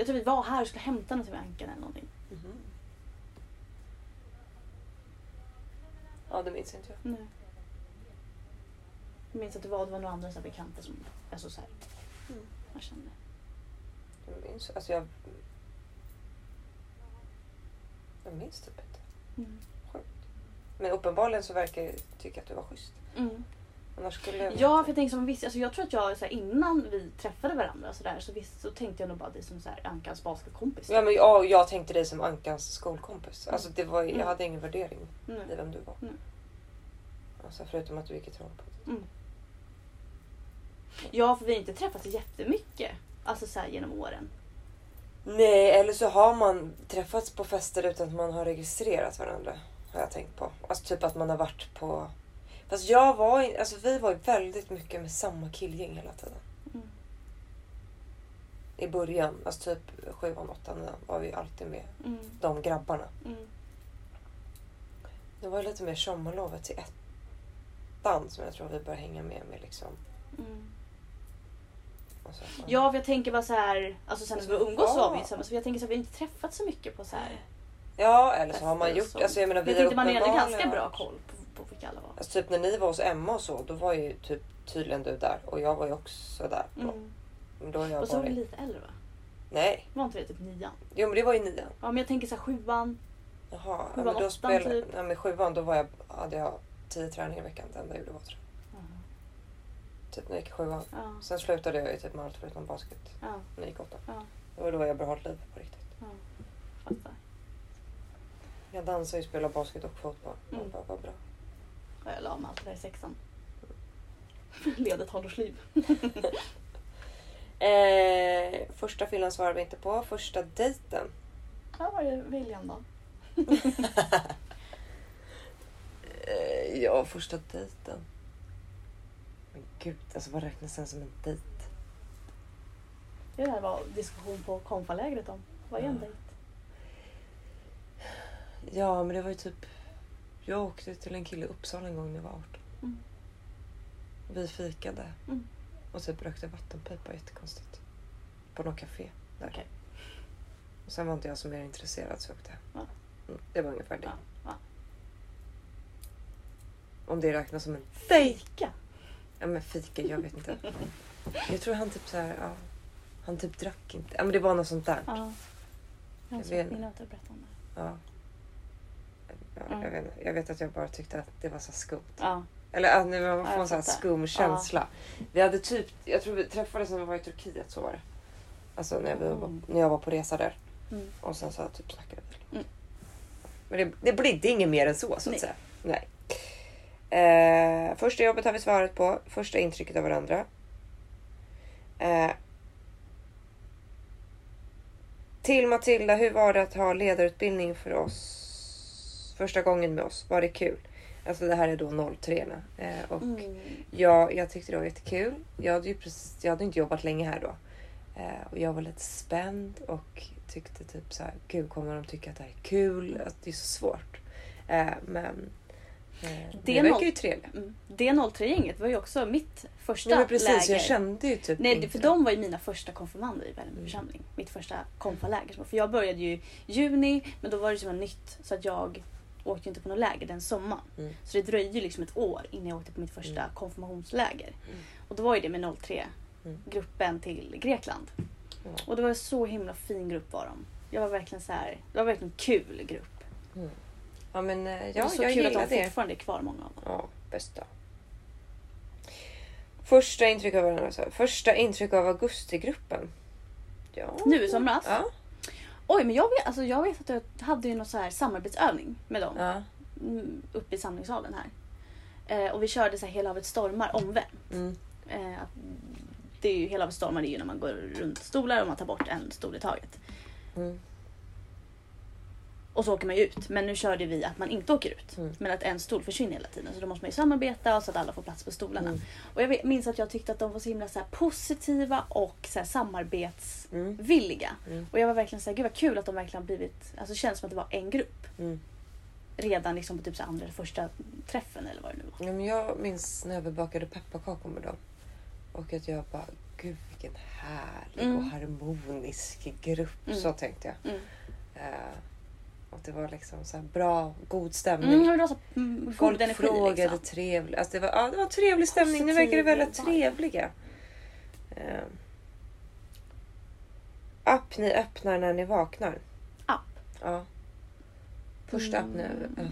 Jag tror vi var här och skulle hämta någonting med Ankan eller någonting. Mhm. Ja, det minns inte jag. Nej. Jag minns att det var, det var några andra så här bekanta som, alltså så här, Mm. jag kände. Jag minns, alltså jag... Jag minns typ inte. Mm. Men uppenbarligen så verkar jag tycka att du var schysst. Mm. Annars skulle jag... Ja, för jag tänker som visst, alltså jag tror att jag så här, innan vi träffade varandra så, där, så, visst, så tänkte jag nog bara dig som så här, Ankans basketkompis. Ja, men ja, jag tänkte dig som Ankans skolkompis. Alltså det var, jag Mm. hade ingen värdering i Mm. vem du var. Mm. Alltså förutom att du gick i Trollpot. Mm. Ja, för vi har inte träffats jättemycket. Alltså så här, genom åren. Nej, eller så har man träffats på fester utan att man har registrerat varandra. Har jag tänkt på. Alltså typ att man har varit på... Fast jag var alltså vi var ju väldigt mycket med samma killgäng hela tiden. Mm. I början, alltså typ sjuan, åttan, var vi alltid med Mm. de grabbarna. Mm. Det var lite mer sommarlovet till ettan som jag tror vi började hänga med med liksom. Mm. Så, Ja, för jag tänker bara så här, alltså sen när vi umgås så var vi Ja. tillsammans. För jag tänker så här, vi har inte träffats så mycket på så här. Ja, eller så har man gjort... Alltså jag menar, Men vi jag tänkte man hade ganska bra koll på, på vilka alla var. Alltså typ när ni var hos Emma och så, då var ju typ tydligen du där och jag var ju också där. då. Mm. Men då har jag Och så var varit... lite äldre va? Nej, Var inte det typ nian? jo men det var ju nian. Ja, men jag tänker så här sjuan. Jaha, ja, men då åttan, spelade... typ. Ja, men sjuan då var jag, hade jag tio träningar i veckan. Det enda jag gjorde var tror jag. Typ när jag gick i sjuan. Ja, Sen slutade jag ju typ med allt förutom basket ja, när jag gick åttan. ja, Det var då jag började ha ett liv på riktigt. ja. Fattar. Jag dansade ju, spelade basket och fotboll. Mm. Mm. Bara, vad bra. Ja, Jag la med allt det där i sexan. Levde ett tonårsliv. Eh, första fyllan svarade vi inte på. Första dejten. Här var det William då. Eh, ja, första dejten. Men gud, alltså vad räknas sen som en dejt? Det där var diskussion på konfalägret om. Vad är en Ja. dejt? Ja, men det var ju typ... Jag åkte till en kille i Uppsala en gång när jag var 18. Mm. Vi fikade Mm. och typ rökte vattenpipa jättekonstigt. På något café där. Okej. Och sen var inte jag så mer intresserad så jag åkte. Ja. Mm, det var ungefär det. Ja, ja. Om det räknas som en Fejka? Ja men fika, jag vet inte. Jag tror han typ så här, ja. Han typ drack inte. Ja men det var något sånt där. Ja. Jag Jag vet. vet att du berättade om det. Ja. Ja, Mm. jag, vet, jag vet att jag bara tyckte att det var så skumt. Ja. Eller att man Ja, får jag en sån här skum känsla. Vi hade typ, jag tror vi träffades när vi var i Turkiet, så var det. Alltså när, vi var, Mm. när jag var på resa där. Mm. Och sen så typ snackade vi. Mm. Men det, det blir inget mer än så så att Nej. säga. Nej. Eh, första jobbet har vi svarat på. Första intrycket av varandra. Eh, till Matilda, hur var det att ha ledarutbildning för oss? Första gången med oss. Var det kul? Alltså det här är då 03 eh, och Mm. Ja, jag tyckte det var jättekul. Jag hade ju precis, jag hade inte jobbat länge här då. Eh, och jag var lite spänd och tyckte typ så här, gud kommer de tycka att det här är kul? Att det är så svårt. Eh, men eh, Det verkar ju trevligt. Mm. Det 03-gänget var ju också mitt första Nej, men precis, läger. jag kände ju typ Nej, inte för de var ju mina första konfirmander i Vällingby Mm. församling. Mitt första konfaläger. För jag började ju i juni, men då var det så nytt så att jag åkte inte på något läger den sommaren. Mm. Så det dröjde liksom ett år innan jag åkte på mitt första Mm. konfirmationsläger. Mm. Och då var ju det med 03 Mm. till Grekland. Ja. Och det var en så himla fin grupp var de. Jag var verkligen så här, det var verkligen en kul grupp. Ja men eh, det ja, var så jag kul att de det. fortfarande är kvar många av dem. Ja, bästa. Första intryck av, alltså, första intryck av augustigruppen. Ja. Nu i somras? Ja. Oj men jag vet, alltså jag vet att jag hade ju någon så här samarbetsövning med dem. ja. mm, uppe i samlingssalen här. Eh, och vi körde så här Hela havet stormar omvänt. Mm. Eh, att det är ju, Hela havet stormar det är ju när man går runt stolar och man tar bort en stol i taget. Mm. Och så åker man ju ut. Men nu körde vi att man inte åker ut. Mm. Men att en stol försvinner hela tiden. Så då måste man ju samarbeta så att alla får plats på stolarna. Mm. Och jag minns att jag tyckte att de var så himla så positiva och så här Mm. samarbetsvilliga. Mm. Och jag var verkligen så här, gud vad kul att de verkligen har blivit, alltså det känns som att det var en grupp. Mm. Redan liksom på typ så andra eller första träffen eller vad det nu var. Ja, men jag minns när vi bakade pepparkakor med dem. Och att jag bara, gud vilken härlig Mm. och harmonisk grupp. Så tänkte jag. Mm. Och det var liksom så här bra, god stämning. Mm, det var så mm, god Folk energi frågade liksom. trevligt. Alltså det, var, ja, det var trevlig stämning. Ni verkade väldigt Positiv vibe. trevliga. Eh, app ni öppnar när ni vaknar. App? Ja. Första app ni Mm, eh,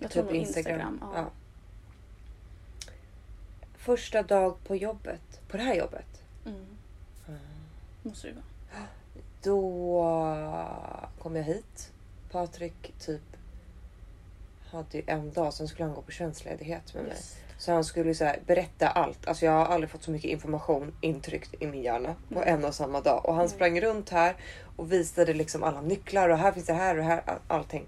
jag Typ Instagram. Instagram. ja. Ja. Första dag på jobbet. På det här jobbet. Mm, måste det vara. Då kom jag hit. Patrik typ hade ju en dag, sen skulle han gå på tjänstledighet med mig. Just. Så han skulle så här berätta allt. Alltså jag har aldrig fått så mycket information intryckt i min hjärna på Mm. en och samma dag. Och han Mm. sprang runt här och visade liksom alla nycklar och här finns det här och här all- allting.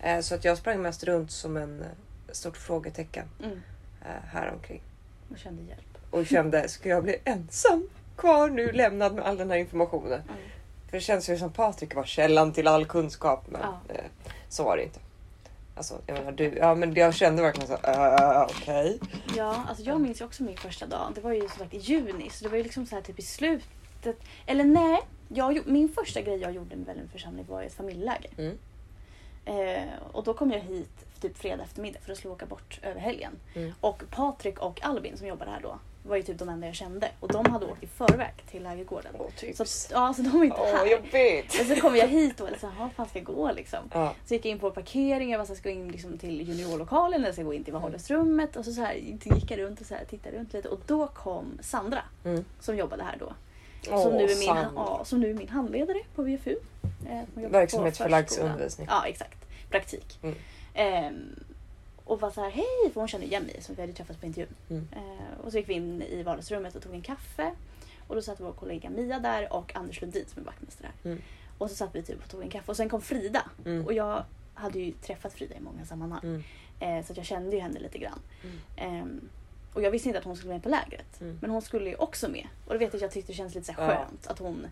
Eh, så att jag sprang mest runt som en eh, stort frågetecken Mm, eh, här omkring. och kände hjälp. Och kände, ska jag bli ensam kvar nu lämnad med all den här informationen? Mm. För det känns ju som Patrik var källan till all kunskap. Men Ja. eh, så var det inte. Alltså, jag menar du, ja men jag kände verkligen så, uh, okej. Ja, alltså jag minns ju också min första dag. Det var ju som sagt i juni, så det var ju liksom så här typ i slutet. Eller nej, jag, min första grej jag gjorde med Vällingby församling var ett familjeläger. Mm. Eh, och då kom jag hit typ fredag eftermiddag för att skulle åka bort över helgen. Mm. Och Patrik och Albin som jobbade här då var ju typ de enda jag kände. Och de hade åkt i förväg till lägergården. Typ. Så, ja, så de var inte Åh, här. jobbigt! Men så kom jag hit och var så här, "Jaha, fan ska jag gå liksom? Ja. Så gick jag in på parkering, jag här, ska gå in liksom till juniorlokalen eller ska gå in till vardagsrummet. Och så, så här, gick jag runt och så här, tittade runt lite och då kom Sandra Mm. som jobbade här då. Åh, som, nu är min, ja, som nu är min handledare på VFU. Eh, hon jobbar på Verksamhetsförlagd förskolan. undervisning. Ja exakt, praktik. Mm. Ehm, och var så här, hej, för hon kände igen mig som vi hade träffats på intervjun. Mm. Eh, och så gick vi in i vardagsrummet och tog en kaffe. Och då satt vår kollega Mia där och Anders Lundin som är vaktmästare här. Mm. Och så satt vi typ och tog en kaffe och sen kom Frida. Mm. Och jag hade ju träffat Frida i många sammanhang. Mm. Eh, så att jag kände ju henne lite grann. Ehm, och jag visste inte att hon skulle med på lägret. Mm. Men hon skulle ju också med. Och då vet jag att jag tyckte det kändes lite så här Ja. skönt att hon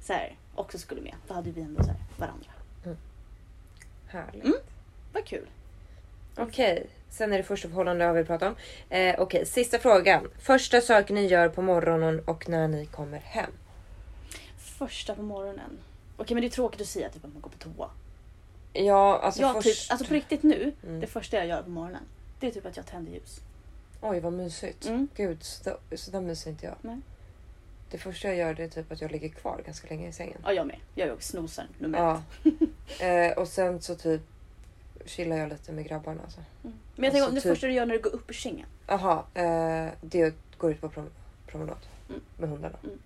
så här, också skulle med. Då hade vi ändå så här, varandra. Härligt. Mm. Vad kul. Okej, sen är det första förhållande har vi pratat om. Eh, Okej, sista frågan. Första saken ni gör på morgonen och när ni kommer hem. Första på morgonen. Okej men det är tråkigt att säga typ att man går på toa. Ja, alltså jag först... typ, alltså på riktigt nu, Mm. det första jag gör på morgonen. Det är typ att jag tänder ljus. Oj, vad mysigt. Mm. Gud, så där, så där myser inte jag. Nej. Det första jag gör det är typ att jag ligger kvar ganska länge i sängen. Ja jag med. Jag är också snosaren nummer Ja. ett. eh, och sen så typ chillar jag lite med grabbarna. Alltså. Mm. Men jag tänker Alltså, det typ- första du gör när du går upp ur sängen. Jaha, eh, det går ut på prom promenad Mm. med hundarna. Mm.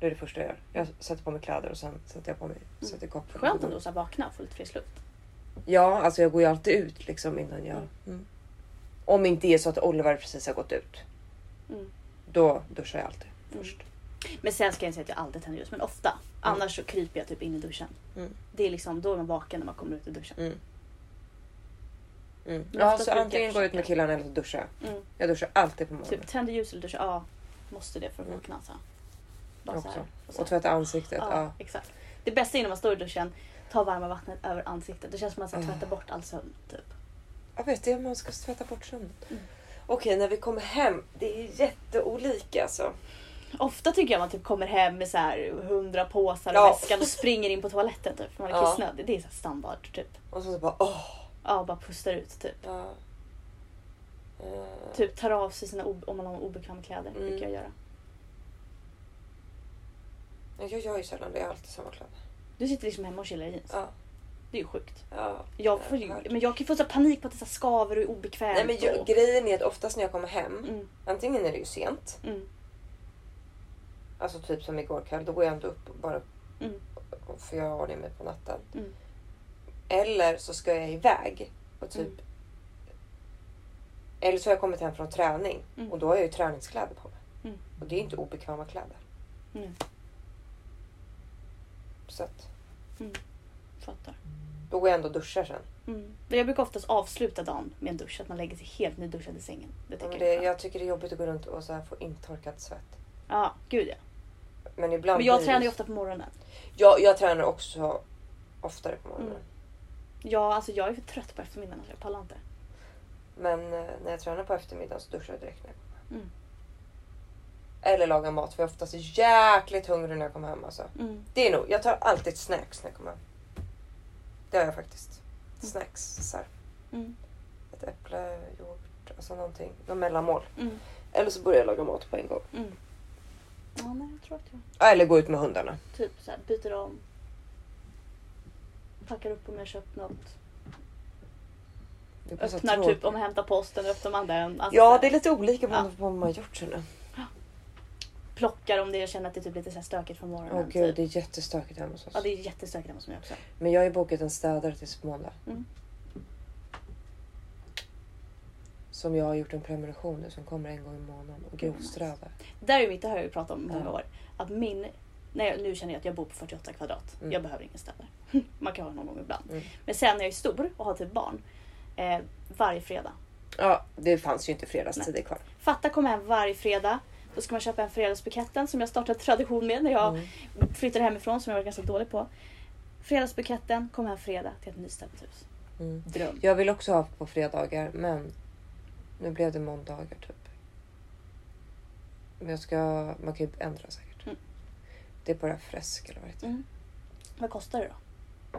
Det är det första jag gör. Jag sätter på mig kläder och sen sätter jag på mig Mm. sätter koppen. Skönt ändå att vakna och få lite frisk luft. Ja, alltså jag går ju alltid ut liksom innan jag... Mm. Mm. Om inte det är så att Oliver precis har gått ut. Mm. Då duschar jag alltid Mm. först. Men sen ska jag inte säga att jag alltid tänder ljus, men ofta. Annars så kryper jag typ in i duschen. Mm. Det är liksom, då är man vaken när man kommer ut ur duschen. Mm. Mm. Ja, så antingen jag ut med killarna eller så duschar jag. Mm. Jag duschar alltid på morgonen. Typ tänder ljus eller duschar, ja. Måste det för att Mm. vakna alltså. Bara så också. här, och så Och tvätta ansiktet. Ja, Ja. exakt. Det bästa är när man står i duschen, tar varma vattnet över ansiktet. Det känns som att man ska Ah. tvätta bort all sömn. Typ. Jag vet det, man ska tvätta bort sömnen. Mm. Okej, när vi kommer hem. Det är jätteolika alltså. Ofta tycker jag man typ kommer hem med så här hundra påsar och Ja. väskan och springer in på toaletten typ, för man är Ja. kissnödig. Det är så standard typ. Och så bara åh. Ja, bara pustar ut typ. Ja. Eh, Typ tar av sig sina, om man har obekväma kläder. Mm. brukar jag göra. men jag gör ju sällan det. Jag har alltid samma kläder. Du sitter liksom hemma och chillar i jeans. Ja. Det är ju sjukt. ja. Jag får hört. men jag kan få så panik på att det så skaver och är obekvämt. Nej men jag, och... grejen är att oftast när jag kommer hem, mm, antingen är det ju sent, mm, alltså typ som igår kväll, då går jag ändå upp bara mm, för jag har ordning mig på natten. mm. Eller så ska jag iväg och typ Mm. Eller så har jag kommit hem från träning Mm. och då har jag ju träningskläder på mig. Mm. Och det är inte obekväma kläder. Mm. Så att Fattar. då går jag ändå och duschar sen. Mm. Jag brukar oftast avsluta dagen med en dusch. Att man lägger sig helt nyduschad i sängen. Det tycker jag det, skönt. jag tycker det är jobbigt att gå runt och så här få intorkad svett. Ja, gud ja. Men ibland Men jag tränar ju ofta på morgonen. Jag, jag tränar också oftare på morgonen. Mm. Ja, alltså jag är för trött på eftermiddagen. Alltså jag pallar inte. Men eh, när jag tränar på eftermiddagen så duschar jag direkt när jag kommer hem. Mm. Eller lagar mat för jag är oftast jäkligt hungrig när jag kommer hem. Alltså. Mm. Det är nog, jag tar alltid snacks när jag kommer hem. Det har jag faktiskt. Snacks. Så här. Mm. Ett äpple, yoghurt, alltså någonting. Något mellanmål. Mm. Eller så börjar jag laga mat på en gång. Mm. Ja, nej, jag tror att jag Ja, Eller gå ut med hundarna. typ så här, byter om. Packar upp om jag köpt något. Det Öppnar tråkigt. typ om jag hämtar posten, öppnar man den. Alltså, Ja, det är lite olika Ja. beroende på vad man har gjort sen. Plockar om det jag känner att det är typ lite så stökigt från morgonen. Åh gud, typ. det är jättestökigt hemma hos oss. Ja, det är jättestökigt hemma hos mig också. Men jag har ju bokat en städare tills på måndag. Mm. Som jag har gjort en prenumeration nu som kommer en gång i månaden och Gud, vad grovstädar. Där är mitt, det har jag ju pratat om i många Ja. år. Att min, jag, nu känner jag att jag bor på 48 kvadrat. Mm. Jag behöver ingen städare. Man kan ha någon gång ibland. Mm. Men sen när jag är stor och har typ barn. Eh, varje fredag. Ja, det fanns ju inte fredagstider kvar. Fatta komma hem varje fredag. Då ska man köpa en fredagsbuketten som jag startade tradition med när jag Mm. flyttade hemifrån som jag var ganska dålig på. Fredagsbuketten, kom hem fredag till ett nystädat hus. Mm. Dröm. Jag vill också ha på fredagar men nu blev det måndagar typ. Men jag ska, man kan ju ändra säkert. Det är bara fresk eller vad det. Mm. Vad kostar det då?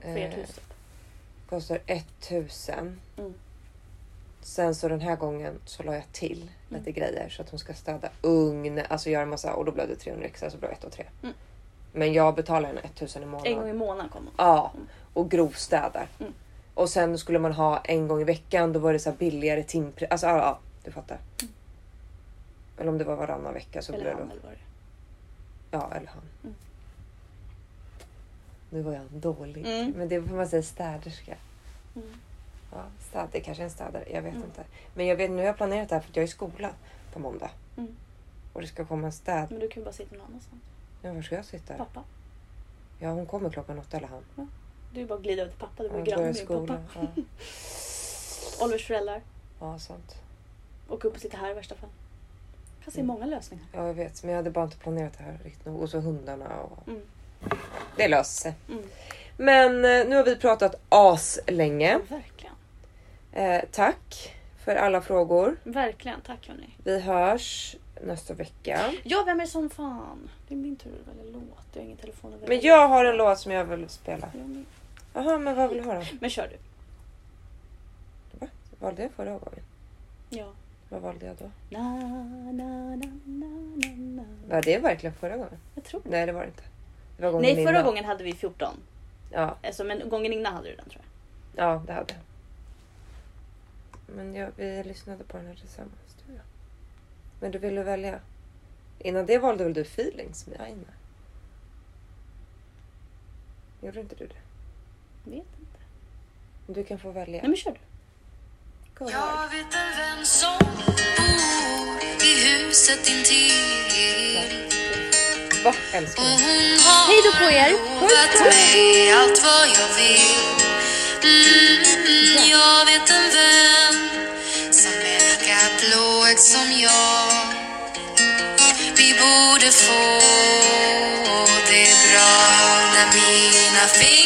För ert Eh, hus? Typ? Kostar 1000. Mm. Sen så den här gången så la jag till lite Mm. grejer så att hon ska städa ugn, alltså göra massa och då blev det 300 extra så blev det 1 och 3. Mm. Men jag betalar henne 1000 i månaden. En gång i månaden kommer hon. Ja, Mm. och grovstädar. Mm. Och sen skulle man ha en gång i veckan, då var det så här billigare timpris. Alltså ja, ja, du fattar. Mm. Eller om det var varannan vecka så Eller blev det... eller vad det. Ja, eller han. Mm. Nu var jag dålig. Mm. Men det får man säga städerska. Mm. Ja, städ, det kanske är en städare, jag vet Mm. inte. Men jag vet, nu har jag planerat det här för att jag är i skola på måndag. Mm. Och det ska komma en städ. Men du kan ju bara sitta någon annanstans. Ja, var ska jag sitta? Pappa. Ja, hon kommer klockan åtta eller han. Du är bara att glida över till pappa. Du Ja, bor jag granne med pappa. Ja. Olivers föräldrar. ja, sant. Åka upp och sitta här i värsta fall. Finns Mm. många lösningar. Ja, jag vet. Men jag hade bara inte planerat det här riktigt nog. Och så hundarna och... Mm. Det löser sig. Mm. Men eh, nu har vi pratat as länge. Verkligen. Eh, tack för alla frågor. Verkligen. Tack hörni. Vi hörs nästa vecka. Ja, vem är som fan? Det är min tur att välja låt. Jag har ingen telefon att. Men jag har en låt som jag vill spela. Jaha, men vad vill du då? Men kör du. Valde jag förra gången? Ja. Vad valde jag då? Na, na, na. Var det verkligen förra gången? Jag tror det. Nej, det var det inte. Det var Nej, förra innan. gången hade vi 14. Ja, Alltså, men gången innan hade du den tror jag. ja, det hade jag. Men jag, vi lyssnade på den här tillsammans, och jag. Men du ville välja? Innan det valde väl du Feelings med Aina? Gjorde inte du det? Vet inte. Du kan få välja. Nej men kör du. Hard. Jag vet en vän som bor i huset intill. Va? Hej då på er. mig allt vad jag vill. Mm, Jag vet en vän som är lika blåögd som jag. Vi borde få det bra när mina fingrar